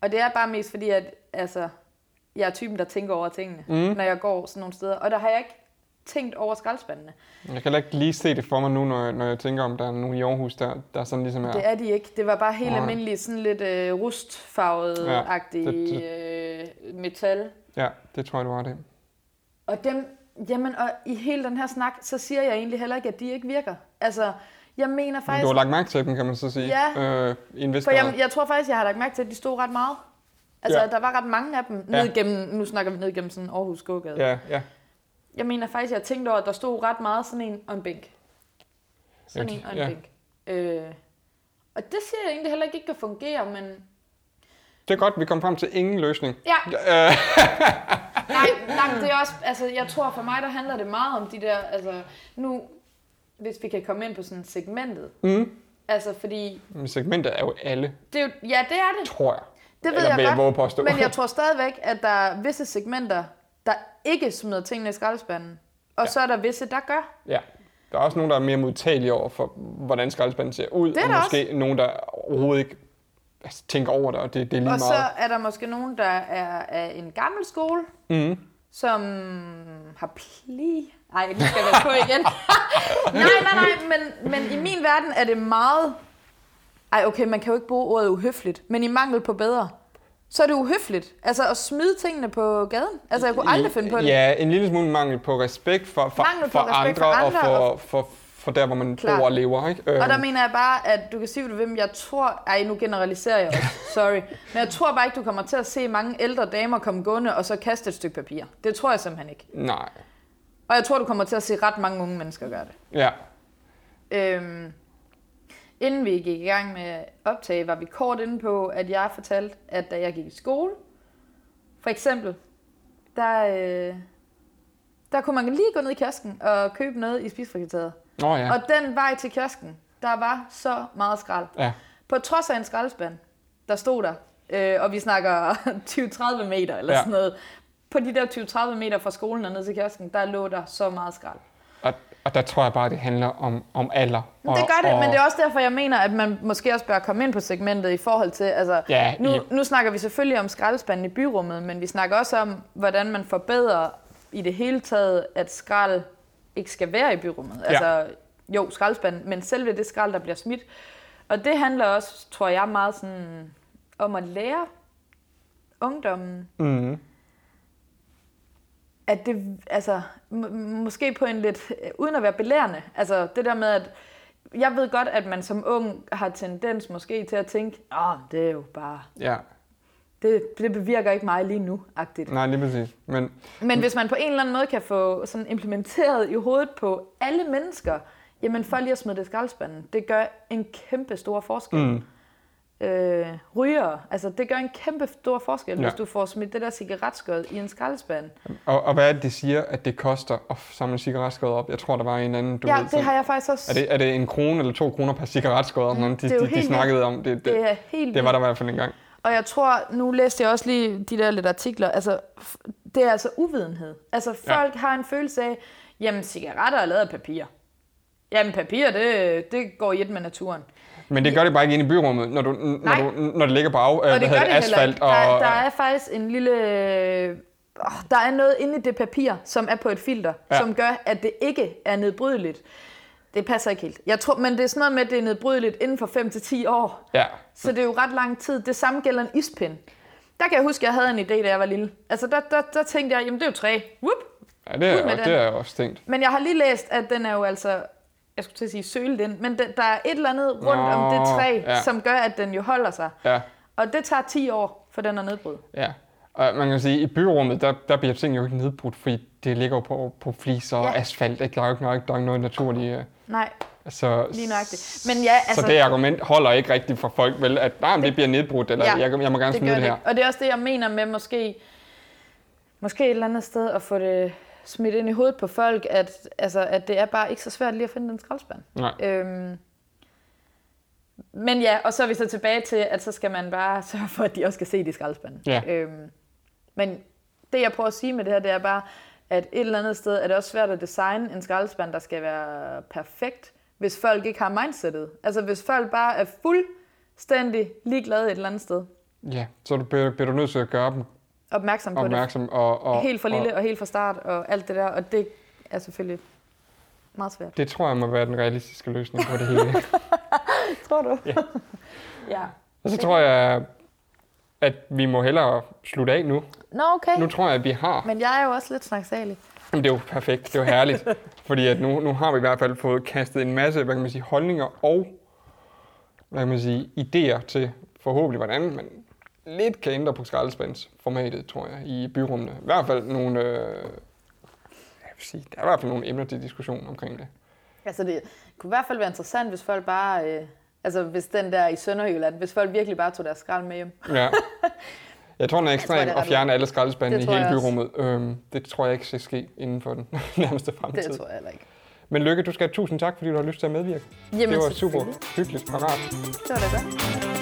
Og det er bare mest fordi, at altså, jeg er typen, der tænker over tingene, Mm. når jeg går sådan nogle steder. Og der har jeg ikke tænkt over skraldespandene. Jeg kan ikke lige se det for mig nu, når jeg, når jeg tænker om, der er nogen i Aarhus, der, der sådan ligesom er... Det er de ikke. Det var bare helt Nej. almindeligt, sådan lidt øh, rustfarvet-agtig Ja, det, øh, metal. Ja, det tror jeg, du har det. Og dem, jamen, og i hele den her snak, så siger jeg egentlig heller ikke, at de ikke virker. Altså, jeg mener Men faktisk... du har lagt mærke til dem, kan man så sige. Ja. Øh, i For jeg, jeg tror faktisk, jeg har lagt mærke til, at de stod ret meget. Altså, Ja. der var ret mange af dem. Ja. Ned gennem, nu snakker vi ned gennem sådan Aarhus gågade. Ja, ja. Jeg mener faktisk, jeg har tænkt over, at der stod ret meget sådan en og en bænk. Sådan en og en ja. bænk. Øh, og det siger jeg egentlig heller ikke ikke kan fungere, men... Det er godt, vi kom frem til ingen løsning. Ja, Øh, nej, nej, det er også... Altså, jeg tror for mig, der handler det meget om de der... Altså, nu, hvis vi kan komme ind på sådan segmentet. mm. Altså, fordi... Men segmentet er jo alle, Det er jo, ja, det er det. tror jeg. Det ved Eller jeg jeg godt. Men jeg tror stadigvæk, at der er visse segmenter, der ikke smider tingene i skraldespanden. Og Ja. så er der visse, der gør. Ja. Der er også nogen, der er mere modtagelige over for, hvordan skraldespanden ser ud. Og måske nogen, der overhovedet ikke altså, tænker over det, og det, det er lige Og så meget. er der måske nogen, der er af en gammel skole, Mm. som har pli... Ej, nu skal jeg på igen. nej, nej, nej, men, men i min verden er det meget... Ej, okay, man kan jo ikke bruge ordet uhøfligt, men i mangel på bedre, så er det uhøfligt. Altså at smide tingene på gaden. Altså, jeg kunne aldrig finde på det. Ja, en lille smule mangel på respekt for, for, Mangel på for, respekt andre, for andre og for, og- for, for der, hvor man Klart. bor og lever. Ikke? Og der Øhm, mener jeg bare, at du kan sige, men jeg tror... Ej, nu generaliserer jeg også. Sorry. Men jeg tror bare ikke, du kommer til at se mange ældre damer komme gående og så kaste et stykke papir. Det tror jeg simpelthen ikke. Nej, Og jeg tror, du kommer til at se ret mange unge mennesker gøre det. ja. Øhm, inden vi gik i gang med optag, var vi kort inde på, at jeg fortalte, at da jeg gik i skole, for eksempel, der, øh, der kunne man lige gå ned i kiosken og købe noget i spisfrikateret. Nå ja. Og den vej til kiosken, der var så meget skrald. ja. På trods af en skraldespand, der stod der, øh, og vi snakker 20-30 meter eller Ja. sådan noget. På de der 20-30 meter fra skolen og ned til kiosken, der lå der så meget skrald. Og, og der tror jeg bare, det handler om, om alder. Og, det gør det, og, men det er også derfor, jeg mener, at man måske også bør komme ind på segmentet i forhold til, altså, Ja, nu, nu snakker vi selvfølgelig om skraldespanden i byrummet, men vi snakker også om, hvordan man forbedrer i det hele taget, at skrald ikke skal være i byrummet. Ja. Altså, jo, skraldespanden, men selve det skrald, der bliver smidt. Og det handler også, tror jeg, meget sådan om at lære ungdommen, Mm, at det, altså, m- måske på en lidt, øh, uden at være belærende, altså det der med, at jeg ved godt, at man som ung har tendens måske til at tænke, åh, det er jo bare, ja, det, det bevirker ikke mig lige nu, agtigt. nej, lige præcis. Men Men hvis man på en eller anden måde kan få sådan implementeret i hovedet på alle mennesker, jamen for lige at smide det i skraldespanden, det gør en kæmpe stor forskel. mm, Øh, ryger, altså det gør en kæmpe stor forskel, Ja. hvis du får smidt det der cigaretskod i en skraldespand. og, og hvad er det, de siger, at det koster at samle cigaretskod op? Jeg tror, der var en anden, du ja, ved, det sådan- har jeg faktisk også. Er det, er det en krone eller to kroner per cigaretskod? Mm, de, det er de, de helt snakkede om det. Det, det er helt det var der i hvert fald en gang. Og jeg tror, nu læste jeg også lige de der lidt artikler, altså det er altså uvidenhed. Altså folk ja. har en følelse af, jamen cigaretter er lavet af papir. Jamen papir, det, det går i et med naturen. Men det gør det bare ikke inde i byrummet, når, du, når, Nej. du, når det ligger på af, Og det det, asfalt. Og, Der, der er faktisk en lille... Der er noget inde i det papir, som er på et filter, ja. som gør, at det ikke er nedbrydeligt. Det passer ikke helt. Jeg tror, men det er sådan noget med, at det er nedbrydeligt inden for 5 til 10 år. Ja. Så det er jo ret lang tid. Det samme gælder en ispind. Der kan jeg huske, at jeg havde en idé, da jeg var lille. Altså, der, der, der tænkte jeg, jamen det er jo træ. Whoop. Ja, det er, og det er jeg også tænkt. Men jeg har lige læst, at den er jo altså, jeg skulle til at sige sølet ind, men den, der er et eller andet rundt Nå, om det træ, ja. som gør, at den jo holder sig. Ja, Og det tager 10 år for den at nedbryde. ja. Og man kan sige, at i byrummet, der, der bliver ting jo ikke nedbrudt, fordi det ligger jo på, på fliser og Ja. asfalt. Ikke? Der er jo ikke, ikke- der er ikke noget naturligt. øh, Nej, Så, lige nøjagtigt. Men ja, altså, så det argument holder ikke rigtigt for folk, vel? At nej, men det bliver nedbrudt, eller Ja, jeg, jeg må gerne det smide det det. her. Og det er også det, jeg mener med måske, måske et eller andet sted at få det smidt ind i hovedet på folk, at, altså, at det er bare ikke så svært lige at finde den skraldespand. Nej. Øhm, men ja, og så er vi så tilbage til, at så skal man bare sørge for, at de også kan se de skraldespande. Ja. Øhm, men det, jeg prøver at sige med det her, det er bare, at et eller andet sted er det også svært at designe en skraldespand, der skal være perfekt, hvis folk ikke har mindsetet. Altså hvis folk bare er fuldstændig ligeglade et eller andet sted. Ja, så du bliver, bliver du nødt til at gøre dem Opmærksom på opmærksom. Og, det. og, Helt fra lille Og, og helt fra start og alt det der. Og det er selvfølgelig meget svært. det tror jeg må være den realistiske løsning på det hele. Tror du? Ja. ja. og så tror jeg, at vi må hellere slutte af nu. Nå, okay. Nu tror jeg, at vi har Men jeg er jo også lidt snaksalig. Jamen, det er jo perfekt. Det er jo herligt. fordi at nu, nu har vi i hvert fald fået kastet en masse hvad kan man sige, holdninger og hvad kan man sige, idéer til forhåbentlig, hvordan man lidt kan ændre på skraldespandsformatet, tror jeg, i byrummene. I hvert fald nogle, øh, jeg vil sige, der er i hvert fald nogle emner til diskussion omkring det. Altså det kunne i hvert fald være interessant, hvis folk bare... Øh, altså hvis den der i Sønderjylland, hvis folk virkelig bare tog deres skrald med hjem. Ja. Jeg tror, den er ekstrem det at fjerne alle skraldespande Det i hele byrummet. Øhm, det tror jeg ikke skal ske inden for den nærmeste fremtid. Det tror jeg heller ikke. Men Lykke, du skal have tusind tak, fordi du har lyst til at medvirke. Jamen, det var super hyggeligt og rart. Det var da godt.